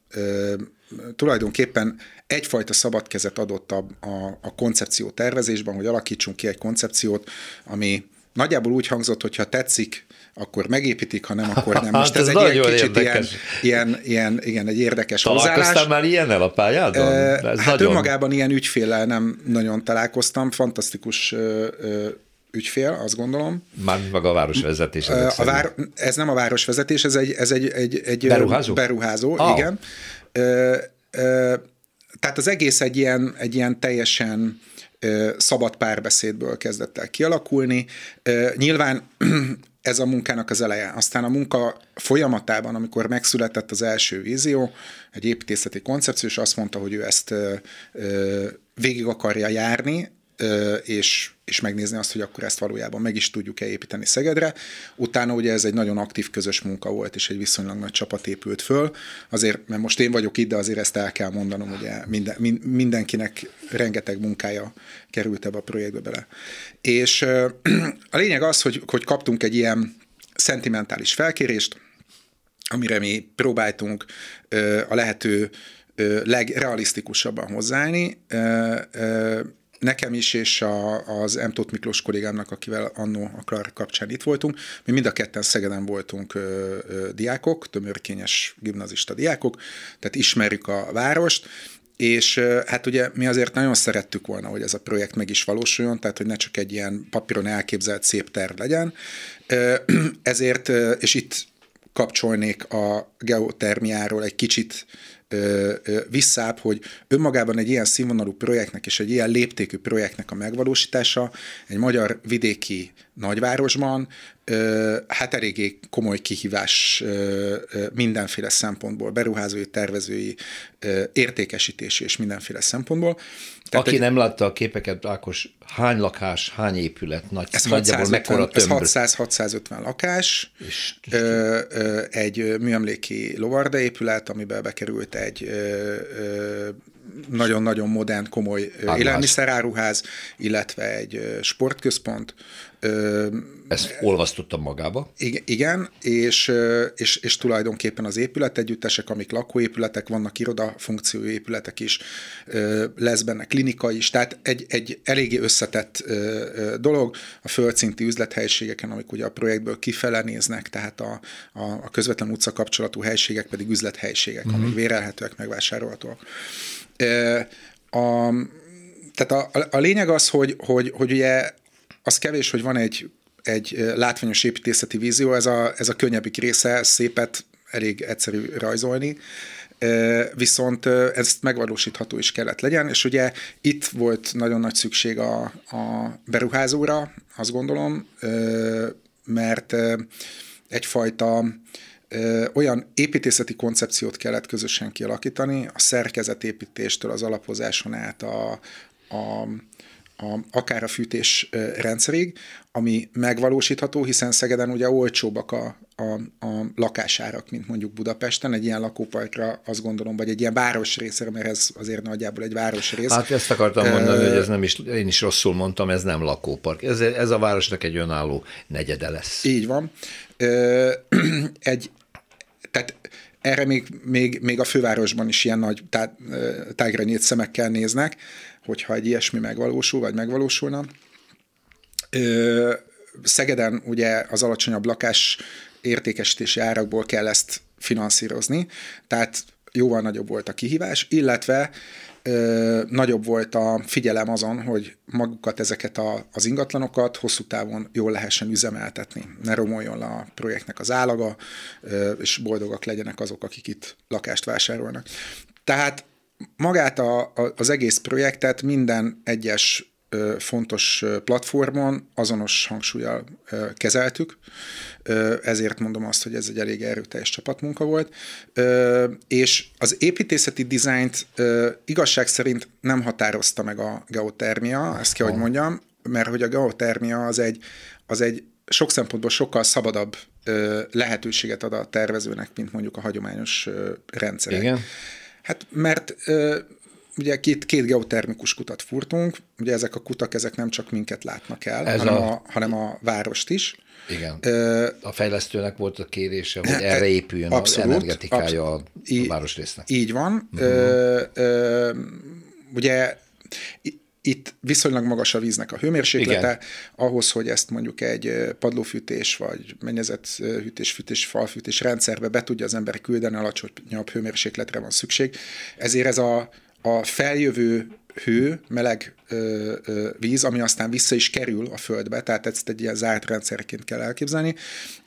tulajdonképpen egyfajta szabad kezet adott a, a, a koncepció tervezésben, hogy alakítsunk ki egy koncepciót, ami nagyjából úgy hangzott, hogy ha tetszik, akkor megépítik, ha nem, akkor nem. Most hát ez, ez egy ilyen kicsit ilyen, ilyen, ilyen, igen, egy érdekes Találkoztál hozzáállás. már ilyennel a pályádon? Ez hát nagyon... önmagában ilyen ügyféllel nem nagyon találkoztam, fantasztikus ügyfél, azt gondolom. Már maga a városvezetés. A vár, ez nem a városvezetés, ez egy, ez egy, egy, egy beruházó, beruházó oh. igen. Ö, ö, tehát az egész egy ilyen, egy ilyen teljesen ö, szabad párbeszédből kezdett el kialakulni. Ö, nyilván ez a munkának az eleje. Aztán a munka folyamatában, amikor megszületett az első vízió, egy építészeti koncepció, és azt mondta, hogy ő ezt ö, ö, végig akarja járni, és, és megnézni azt, hogy akkor ezt valójában meg is tudjuk-e építeni Szegedre. Utána ugye ez egy nagyon aktív közös munka volt, és egy viszonylag nagy csapat épült föl. Azért, mert most én vagyok itt, de azért ezt el kell mondanom, ugye minden, mindenkinek rengeteg munkája került ebbe a projektbe bele. És a lényeg az, hogy, hogy kaptunk egy ilyen szentimentális felkérést, amire mi próbáltunk a lehető legrealisztikusabban hozzáállni. Nekem is, és a, az M. Tóth Miklós kollégámnak, akivel annó a Klar kapcsán itt voltunk, mi mind a ketten Szegeden voltunk ö, ö, diákok, tömörkényes gimnazista diákok, tehát ismerjük a várost, és hát ugye mi azért nagyon szerettük volna, hogy ez a projekt meg is valósuljon, tehát hogy ne csak egy ilyen papíron elképzelt szép terv legyen. Ezért, és itt kapcsolnék a geotermiáról egy kicsit visszább, hogy önmagában egy ilyen színvonalú projektnek és egy ilyen léptékű projektnek a megvalósítása egy magyar vidéki nagyvárosban hát eléggé komoly kihívás mindenféle szempontból, beruházói, tervezői, értékesítési és mindenféle szempontból. Tehát Aki egy, nem látta a képeket, Ákos, hány lakás, hány épület, nagy, ez nagyjából 650, mekkora tömb? Ez 600-650 lakás, és, egy műemléki lovarda épület, amiben bekerült egy nagyon-nagyon modern, komoly Állás. élelmiszeráruház, illetve egy sportközpont, ezt olvasztottam magába. Igen, és, és, és tulajdonképpen az épületegyüttesek, amik lakóépületek, vannak iroda funkciói épületek is, lesz benne klinika is, tehát egy, egy eléggé összetett dolog. A földszinti üzlethelyiségeken, amik ugye a projektből kifele néznek, tehát a, a, a közvetlen utca kapcsolatú helységek pedig üzlethelyiségek, uh-huh. amik mhm. vérelhetőek, megvásárolhatóak. A, tehát a, a, lényeg az, hogy, hogy, hogy ugye az kevés, hogy van egy, egy látványos építészeti vízió, ez a, ez a könnyebbik része, szépet elég egyszerű rajzolni, viszont ezt megvalósítható is kellett legyen, és ugye itt volt nagyon nagy szükség a, a beruházóra, azt gondolom, mert egyfajta olyan építészeti koncepciót kellett közösen kialakítani, a szerkezetépítéstől az alapozáson át a, a a, akár a fűtés rendszerig, ami megvalósítható, hiszen Szegeden ugye olcsóbbak a, a, a lakásárak, mint mondjuk Budapesten, egy ilyen lakóparkra azt gondolom, vagy egy ilyen városrészre, mert ez azért nagyjából egy városrész. Hát ezt akartam mondani, hogy ez nem is, én is rosszul mondtam, ez nem lakópark. Ez, ez a városnak egy önálló negyede lesz. Így van. Egy, tehát erre még, még, még a fővárosban is ilyen nagy tá, tágra nyílt szemekkel néznek, hogyha egy ilyesmi megvalósul, vagy megvalósulna. Szegeden ugye az alacsonyabb lakás értékesítési árakból kell ezt finanszírozni, tehát jóval nagyobb volt a kihívás, illetve ö, nagyobb volt a figyelem azon, hogy magukat ezeket a, az ingatlanokat hosszú távon jól lehessen üzemeltetni. Ne romoljon le a projektnek az állaga, ö, és boldogak legyenek azok, akik itt lakást vásárolnak. Tehát magát a, a, az egész projektet minden egyes fontos platformon azonos hangsúlyjal kezeltük, ezért mondom azt, hogy ez egy elég erőteljes csapatmunka volt, és az építészeti dizájnt igazság szerint nem határozta meg a geotermia, ezt kell, hogy mondjam, mert hogy a geotermia az egy, az egy sok szempontból sokkal szabadabb lehetőséget ad a tervezőnek, mint mondjuk a hagyományos rendszerek. Igen. Hát mert ugye két, két geotermikus kutat furtunk, ugye ezek a kutak, ezek nem csak minket látnak el, Ez hanem, a... A, hanem a várost is. Igen. Ö, a fejlesztőnek volt a kérése, hogy e, erre épüljön abszolút, az energetikája abszolút, a városrésznek. Így van. Uh-huh. Ö, ö, ugye itt viszonylag magas a víznek a hőmérséklete, Igen. ahhoz, hogy ezt mondjuk egy padlófűtés, vagy mennyezetfűtés, fűtés, falfűtés rendszerbe be tudja az ember küldeni, alacsonyabb hőmérsékletre van szükség. Ezért ez a, a feljövő hő, meleg ö, ö, víz, ami aztán vissza is kerül a földbe, tehát ezt egy ilyen zárt rendszerként kell elképzelni.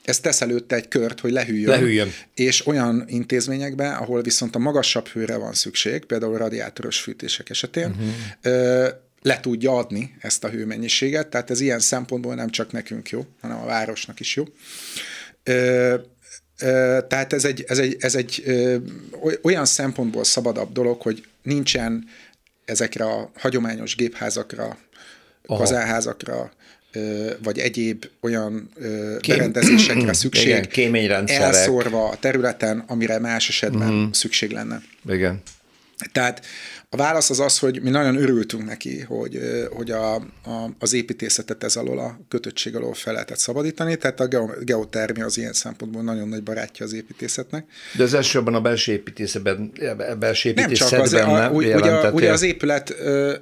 Ez tesz előtte egy kört, hogy lehűljön. lehűljön. És olyan intézményekben, ahol viszont a magasabb hőre van szükség, például radiátoros fűtések esetén, uh-huh. ö, le tudja adni ezt a hőmennyiséget, tehát ez ilyen szempontból nem csak nekünk jó, hanem a városnak is jó. Ö, tehát ez egy, ez egy, ez egy olyan szempontból szabadabb dolog, hogy nincsen ezekre a hagyományos gépházakra, kazálházakra, vagy egyéb olyan Kém... berendezésekre szükség, Igen, elszórva a területen, amire más esetben mm. szükség lenne. Igen. Tehát a válasz az az, hogy mi nagyon örültünk neki, hogy, hogy a, a, az építészetet ez alól a kötöttség alól fel lehetett szabadítani, tehát a geotermia az ilyen szempontból nagyon nagy barátja az építészetnek. De az elsősorban a belső építészetben, belső építészetben nem, csak az, a, ugye, ugye, ugye az, épület,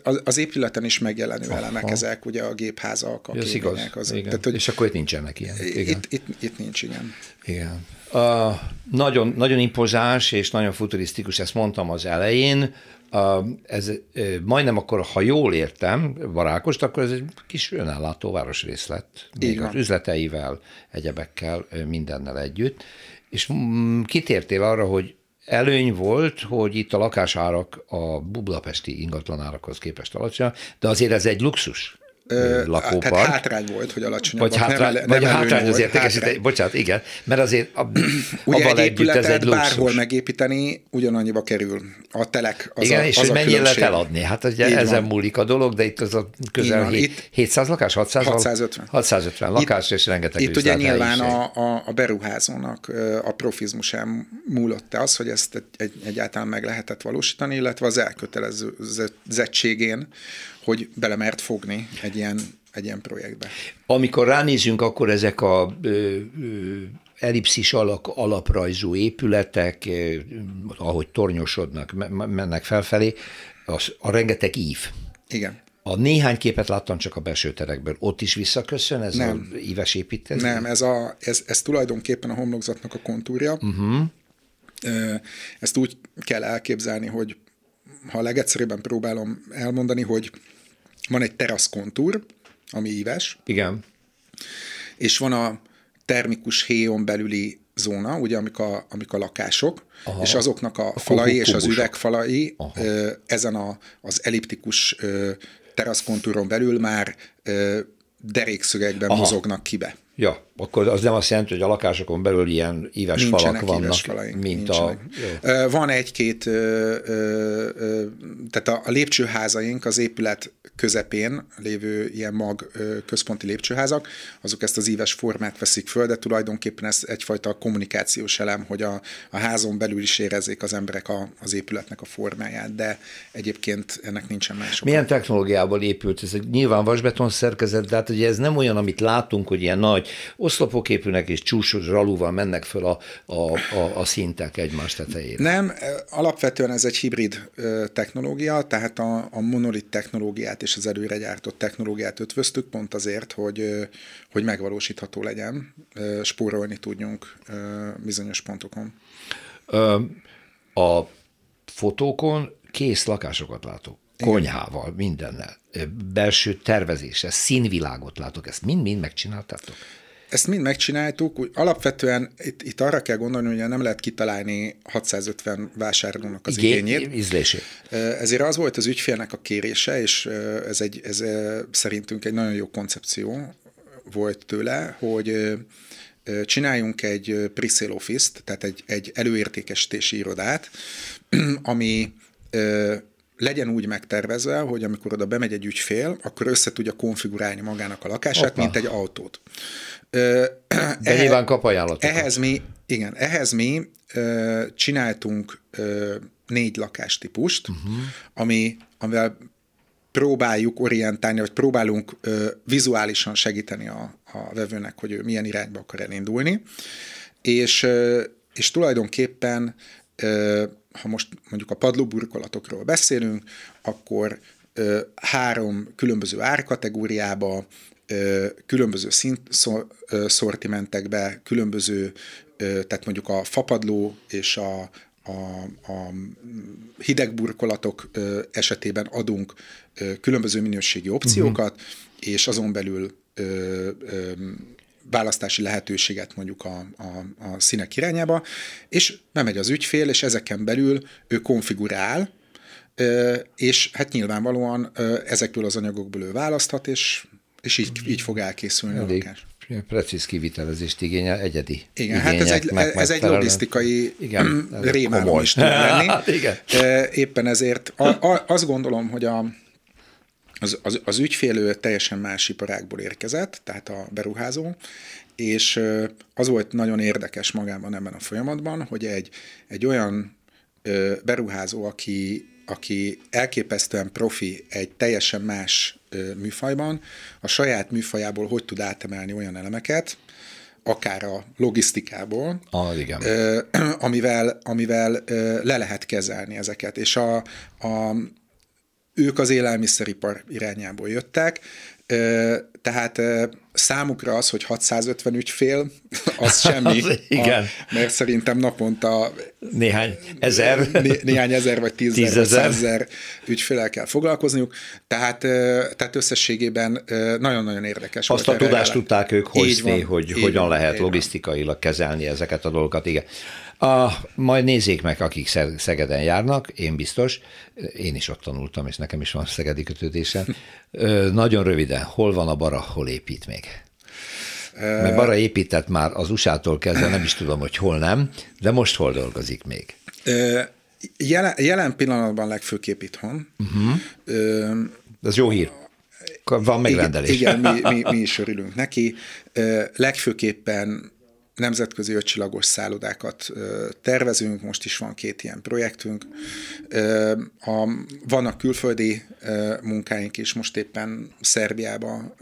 az, az épületen is megjelenő Aha. elemek ezek, ugye a gépházak, a képények. Az, igen. Tehát, hogy és akkor itt nincsenek ilyen. Igen. Itt, itt, itt nincs, igen. Igen. Uh, nagyon, nagyon impozáns és nagyon futurisztikus, ezt mondtam az elején. Uh, ez uh, majdnem akkor, ha jól értem Barákost, akkor ez egy kis önállátó városrész lett. Még az üzleteivel, egyebekkel, mindennel együtt. És mm, kitértél arra, hogy előny volt, hogy itt a lakásárak a bublapesti ingatlanárakhoz képest alacsony, de azért ez egy luxus lakópark. Tehát hátrány volt, hogy alacsonyabb. Vagy, hátrá, nem, vagy nem hátrány az értékesítés, bocsánat, igen, mert azért a, Ugye egy együtt ez egy luxus. bárhol megépíteni ugyanannyiba kerül. A telek az Igen, a, és az hogy mennyire lehet eladni. Hát ugye Így ezen van. múlik a dolog, de itt az a közel 7, itt 700 lakás, 600, 650. 650 lakás, itt, és rengeteg Itt ugye nyilván a, a, a beruházónak a profizmusán múlott az, hogy ezt egy, egyáltalán meg lehetett valósítani, illetve az elkötelezettségén, hogy belemert fogni egy ilyen, egy ilyen projektbe. Amikor ránézünk, akkor ezek a ö, ö, ellipszis alak, alaprajzú épületek, ö, ahogy tornyosodnak, mennek felfelé, az, a rengeteg ív. Igen. A néhány képet láttam csak a belső terekből. Ott is visszaköszön ez Nem. a íves építkezés? Nem, ez, a, ez, ez tulajdonképpen a homlokzatnak a kontúrja. Uh-huh. Ezt úgy kell elképzelni, hogy ha legegyszerűbben próbálom elmondani, hogy van egy teraszkontúr, ami íves. Igen. És van a termikus héjon belüli zóna, ugye, amik a, amik a lakások, Aha. és azoknak a, a falai és az üvegfalai Aha. ezen a, az elliptikus teraszkontúron belül már derékszögekben Aha. mozognak kibe. Ja, akkor az nem azt jelenti, hogy a lakásokon belül ilyen íves nincsenek falak vannak, íves falaink, mint nincsenek. a... Jó. Van egy-két, tehát a, a lépcsőházaink az épület közepén lévő ilyen mag központi lépcsőházak, azok ezt az íves formát veszik föl, de tulajdonképpen ez egyfajta kommunikációs elem, hogy a, a házon belül is érezzék az emberek a, az épületnek a formáját, de egyébként ennek nincsen más. Milyen technológiával épült? Ez nyilván vasbeton szerkezet, de hát ugye ez nem olyan, amit látunk, hogy ilyen nagy oszlopok épülnek, és csúsos ralúval mennek föl a, a, a, a szintek egymás tetejére. Nem, alapvetően ez egy hibrid technológia, tehát a, a monolit technológiát és az előre gyártott technológiát ötvöztük, pont azért, hogy, hogy megvalósítható legyen, spórolni tudjunk bizonyos pontokon. A fotókon kész lakásokat látok konyhával, mindennel, belső tervezése, színvilágot látok, ezt mind-mind megcsináltátok? Ezt mind megcsináltuk, úgy alapvetően itt, itt arra kell gondolni, hogy nem lehet kitalálni 650 vásárlónak az Igény, igényét. Ízlését. Ezért az volt az ügyfélnek a kérése, és ez, egy, ez szerintünk egy nagyon jó koncepció volt tőle, hogy csináljunk egy pre office-t, tehát egy, egy előértékesítési irodát, ami legyen úgy megtervezve, hogy amikor oda bemegy egy ügyfél, akkor össze tudja konfigurálni magának a lakását, Opa. mint egy autót. De ehhez, nyilván kap ajánlatokat. Ehhez mi, igen, ehhez mi csináltunk négy lakástípust, uh-huh. ami, amivel próbáljuk orientálni, vagy próbálunk ö, vizuálisan segíteni a, a vevőnek, hogy ő milyen irányba akar elindulni. És, ö, és tulajdonképpen ö, ha most mondjuk a padlóburkolatokról beszélünk, akkor ö, három különböző árkategóriába, ö, különböző szint, szor, ö, szortimentekbe, különböző, ö, tehát mondjuk a fapadló és a, a, a hideg burkolatok esetében adunk különböző minőségi opciókat, uh-huh. és azon belül ö, ö, választási lehetőséget mondjuk a, a, a színek irányába, és bemegy az ügyfél, és ezeken belül ő konfigurál, és hát nyilvánvalóan ezekből az anyagokból ő választhat, és, és így, így fog elkészülni Elég. a lakás precíz kivitelezést igényel, egyedi Igen, hát ez egy, ez egy logisztikai igen, rémálom is tud lenni. hát igen. Éppen ezért a, a, azt gondolom, hogy a, az, az, az ügyfél teljesen más iparákból érkezett, tehát a beruházó, és az volt nagyon érdekes magában ebben a folyamatban, hogy egy, egy olyan beruházó, aki aki elképesztően profi egy teljesen más műfajban, a saját műfajából hogy tud átemelni olyan elemeket, akár a logisztikából, ah, igen. amivel, amivel le lehet kezelni ezeket. És a, a, ők az élelmiszeripar irányából jöttek, tehát számukra az, hogy 650 ügyfél, az semmi. az, igen. A, mert szerintem naponta néhány ezer, né, néhány ezer vagy tízezer, százezer ügyfélel kell foglalkozniuk. Tehát, tehát összességében nagyon-nagyon érdekes Azt a tudást tudták ők hozni, hogy hogyan lehet logisztikailag kezelni ezeket a dolgokat. Igen. A, majd nézzék meg, akik Szegeden járnak, én biztos, én is ott tanultam, és nekem is van szegedi kötődésem. Nagyon röviden, hol van a bara, hol épít még? Mert Bara épített már az USA-tól kezdve, nem is tudom, hogy hol nem, de most hol dolgozik még? Jelen, jelen pillanatban legfőképp itthon. Uh-huh. Ez jó hír. Van megrendelés. Igen, igen mi, mi, mi is örülünk neki. Legfőképpen nemzetközi ötcsillagos szállodákat tervezünk, most is van két ilyen projektünk. A, vannak külföldi munkáink is, most éppen Szerbiába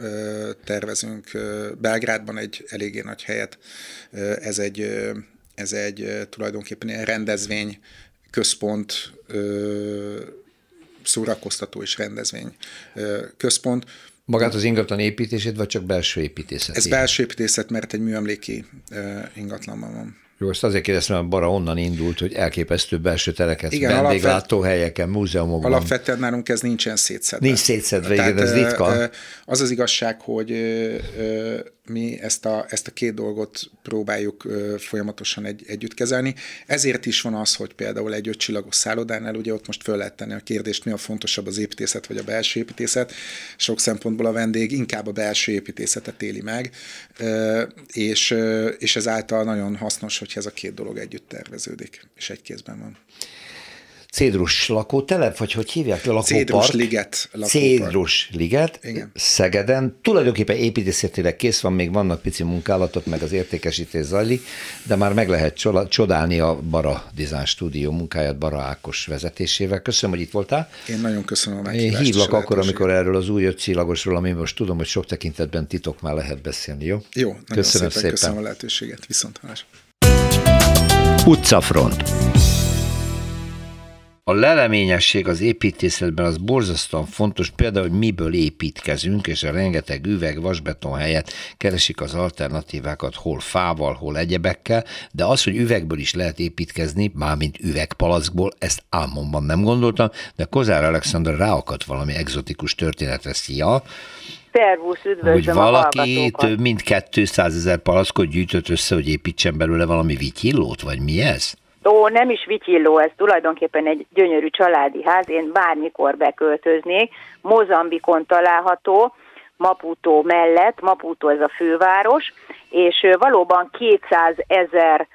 tervezünk, Belgrádban egy eléggé nagy helyet. Ez egy, ez egy tulajdonképpen ilyen rendezvény központ, szórakoztató és rendezvény központ. Magát az ingatlan építését, vagy csak belső építészet? Ez belső építészet, mert egy műemléki ingatlanban van. Jó, ezt azért kérdeztem, mert Bara onnan indult, hogy elképesztő belső tereket, Igen, vendéglátóhelyeken, múzeumokban. Alapvetően nálunk ez nincsen szétszedve. Nincs szétszedve, igen, ez ritka. Az az igazság, hogy mi ezt a, ezt a két dolgot próbáljuk folyamatosan egy, együtt kezelni. Ezért is van az, hogy például egy ötcsillagos szállodánál, ugye ott most föl lehet tenni a kérdést, mi a fontosabb az építészet vagy a belső építészet. Sok szempontból a vendég inkább a belső építészetet éli meg, és, és ezáltal nagyon hasznos, hogyha ez a két dolog együtt terveződik, és egy kézben van. Cédrus lakótelep, vagy hogy hívják? Lakópark? Cédrus liget. Lakópark. Cédrus liget, Igen. Szegeden. Tulajdonképpen építészetileg kész van, még vannak pici munkálatok, meg az értékesítés zajlik, de már meg lehet csodálni a Bara Design Studio munkáját Bara Ákos vezetésével. Köszönöm, hogy itt voltál. Én nagyon köszönöm a meghívást. Én hívlak akkor, amikor erről az új ötcsillagosról, ami most tudom, hogy sok tekintetben titok már lehet beszélni, jó? Jó, köszönöm szépen, szépen. Köszönöm a lehetőséget. Viszont hallás. Utcafront. A leleményesség az építészetben az borzasztóan fontos, például, hogy miből építkezünk, és a rengeteg üveg, vasbeton helyett keresik az alternatívákat, hol fával, hol egyebekkel, de az, hogy üvegből is lehet építkezni, mármint üvegpalackból, ezt álmomban nem gondoltam, de Kozár Alexander ráakadt valami egzotikus történetre. Szia! Szervusz, üdvözlöm Hogy valaki több mint 200 ezer palackot gyűjtött össze, hogy építsen belőle valami vityillót, vagy mi ez? Ó, nem is vityilló, ez tulajdonképpen egy gyönyörű családi ház, én bármikor beköltöznék. Mozambikon található, Maputo mellett, Maputo ez a főváros, és valóban 200 ezer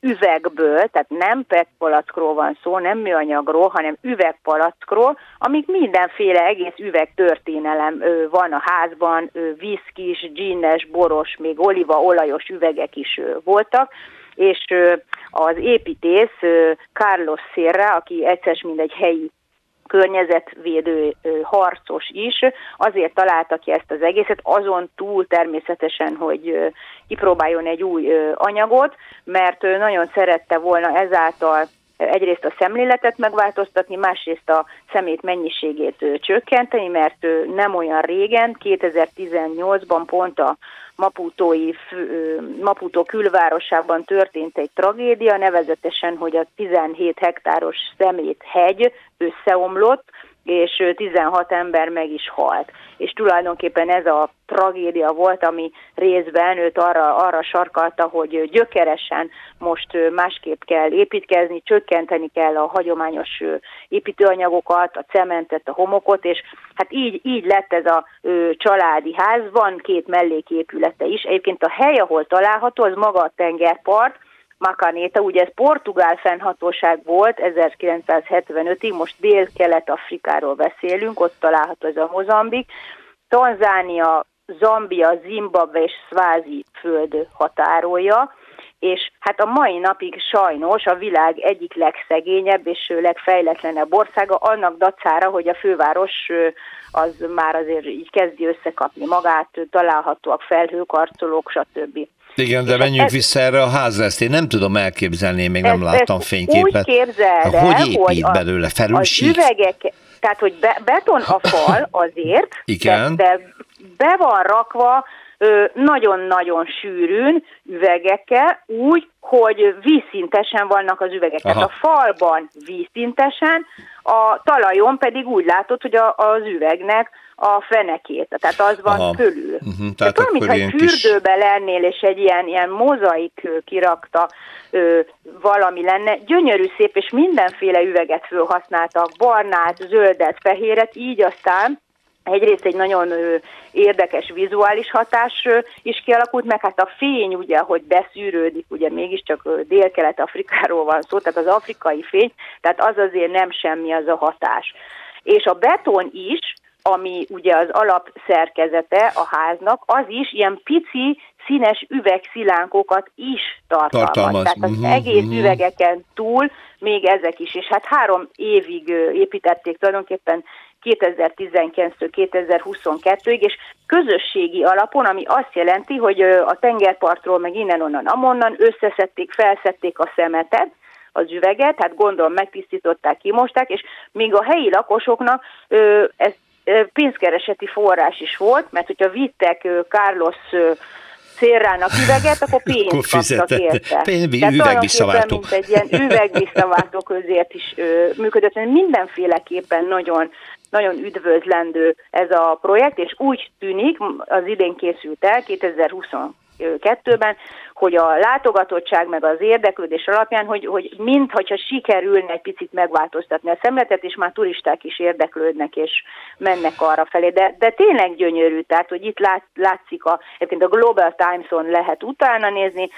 üvegből, tehát nem petpalackról van szó, nem műanyagról, hanem üvegpalackról, amik mindenféle egész üveg történelem van a házban, viszkis, ginnes, boros, még olívaolajos üvegek is voltak, és az építész Carlos Sierra, aki egyszer mind egy helyi környezetvédő harcos is, azért találta ki ezt az egészet, azon túl természetesen, hogy kipróbáljon egy új anyagot, mert nagyon szerette volna ezáltal egyrészt a szemléletet megváltoztatni, másrészt a szemét mennyiségét csökkenteni, mert nem olyan régen, 2018-ban pont a Maputói, Maputó külvárosában történt egy tragédia, nevezetesen, hogy a 17 hektáros szemét hegy összeomlott, és 16 ember meg is halt. És tulajdonképpen ez a tragédia volt, ami részben őt arra, arra sarkalta, hogy gyökeresen most másképp kell építkezni, csökkenteni kell a hagyományos építőanyagokat, a cementet, a homokot, és hát így, így lett ez a családi ház, van két melléképülete is. Egyébként a hely, ahol található, az maga a tengerpart, Macanéta, ugye ez portugál fennhatóság volt 1975-ig, most dél-kelet-afrikáról beszélünk, ott található ez a Mozambik, Tanzánia, Zambia, Zimbabwe és Szvázi föld határolja, és hát a mai napig sajnos a világ egyik legszegényebb és legfejletlenebb országa annak dacára, hogy a főváros az már azért így kezdi összekapni magát, találhatóak felhőkarcolók, stb. Igen, de menjünk ez, vissza erre a házra, ezt én nem tudom elképzelni, én még nem ez, láttam fényképet. Úgy képzeld Hogy épít hogy a, belőle? Felülsík? Az üvegek, tehát hogy be, beton a fal azért, Igen. De, de be van rakva nagyon-nagyon sűrűn üvegekkel, úgy, hogy vízszintesen vannak az üvegek. Aha. Tehát a falban vízszintesen, a talajon pedig úgy látod, hogy a, az üvegnek a fenekét, tehát az van Aha. körül. Uh-huh, tehát olyan, mintha egy fürdőbe kis... lennél, és egy ilyen, ilyen mozaik kirakta ö, valami lenne. Gyönyörű szép, és mindenféle üveget fölhasználtak, barnát, zöldet, fehéret, így aztán Egyrészt egy nagyon ö, érdekes vizuális hatás ö, is kialakult, meg hát a fény ugye, hogy beszűrődik, ugye mégiscsak dél-kelet-afrikáról van szó, tehát az afrikai fény, tehát az azért nem semmi az a hatás. És a beton is, ami ugye az alapszerkezete a háznak, az is ilyen pici, színes üvegszilánkokat is tartalmaz. tartalmaz. Tehát az uh-huh, egész uh-huh. üvegeken túl még ezek is. És hát három évig építették tulajdonképpen 2019-től 2022-ig, és közösségi alapon, ami azt jelenti, hogy a tengerpartról, meg innen-onnan, amonnan összeszedték, felszették a szemetet, az üveget, hát gondolom megtisztították, kimosták, és még a helyi lakosoknak ez pénzkereseti forrás is volt, mert hogyha vittek Carlos szélrának üveget, akkor pénzt kaptak érte. Pénz, üvegvisszaváltó. mint egy ilyen üvegvisszaváltó közért is ö, működött. Mindenféleképpen nagyon nagyon üdvözlendő ez a projekt, és úgy tűnik, az idén készült el, 2022-ben, hogy a látogatottság meg az érdeklődés alapján, hogy, hogy mintha sikerülne egy picit megváltoztatni a szemletet, és már turisták is érdeklődnek, és mennek arra felé. De, de tényleg gyönyörű, tehát hogy itt lát, látszik, a, egyébként a Global Times-on lehet utána nézni,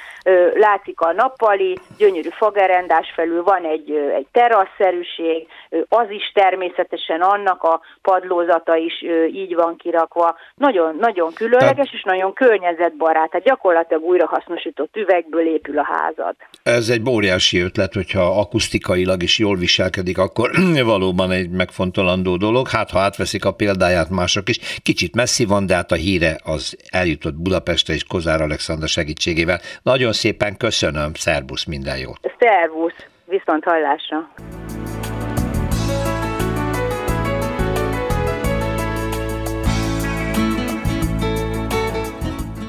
látszik a nappali, gyönyörű fagerendás felül, van egy, egy terasszerűség, az is természetesen annak a padlózata is így van kirakva. Nagyon, nagyon különleges, és nagyon környezetbarát, tehát gyakorlatilag újra hasznosít gyártott üvegből épül a házad. Ez egy óriási ötlet, hogyha akusztikailag is jól viselkedik, akkor valóban egy megfontolandó dolog. Hát, ha átveszik a példáját mások is, kicsit messzi van, de hát a híre az eljutott Budapestre és Kozár Alexandra segítségével. Nagyon szépen köszönöm, szervusz, minden jót! Szervusz, viszont hallásra!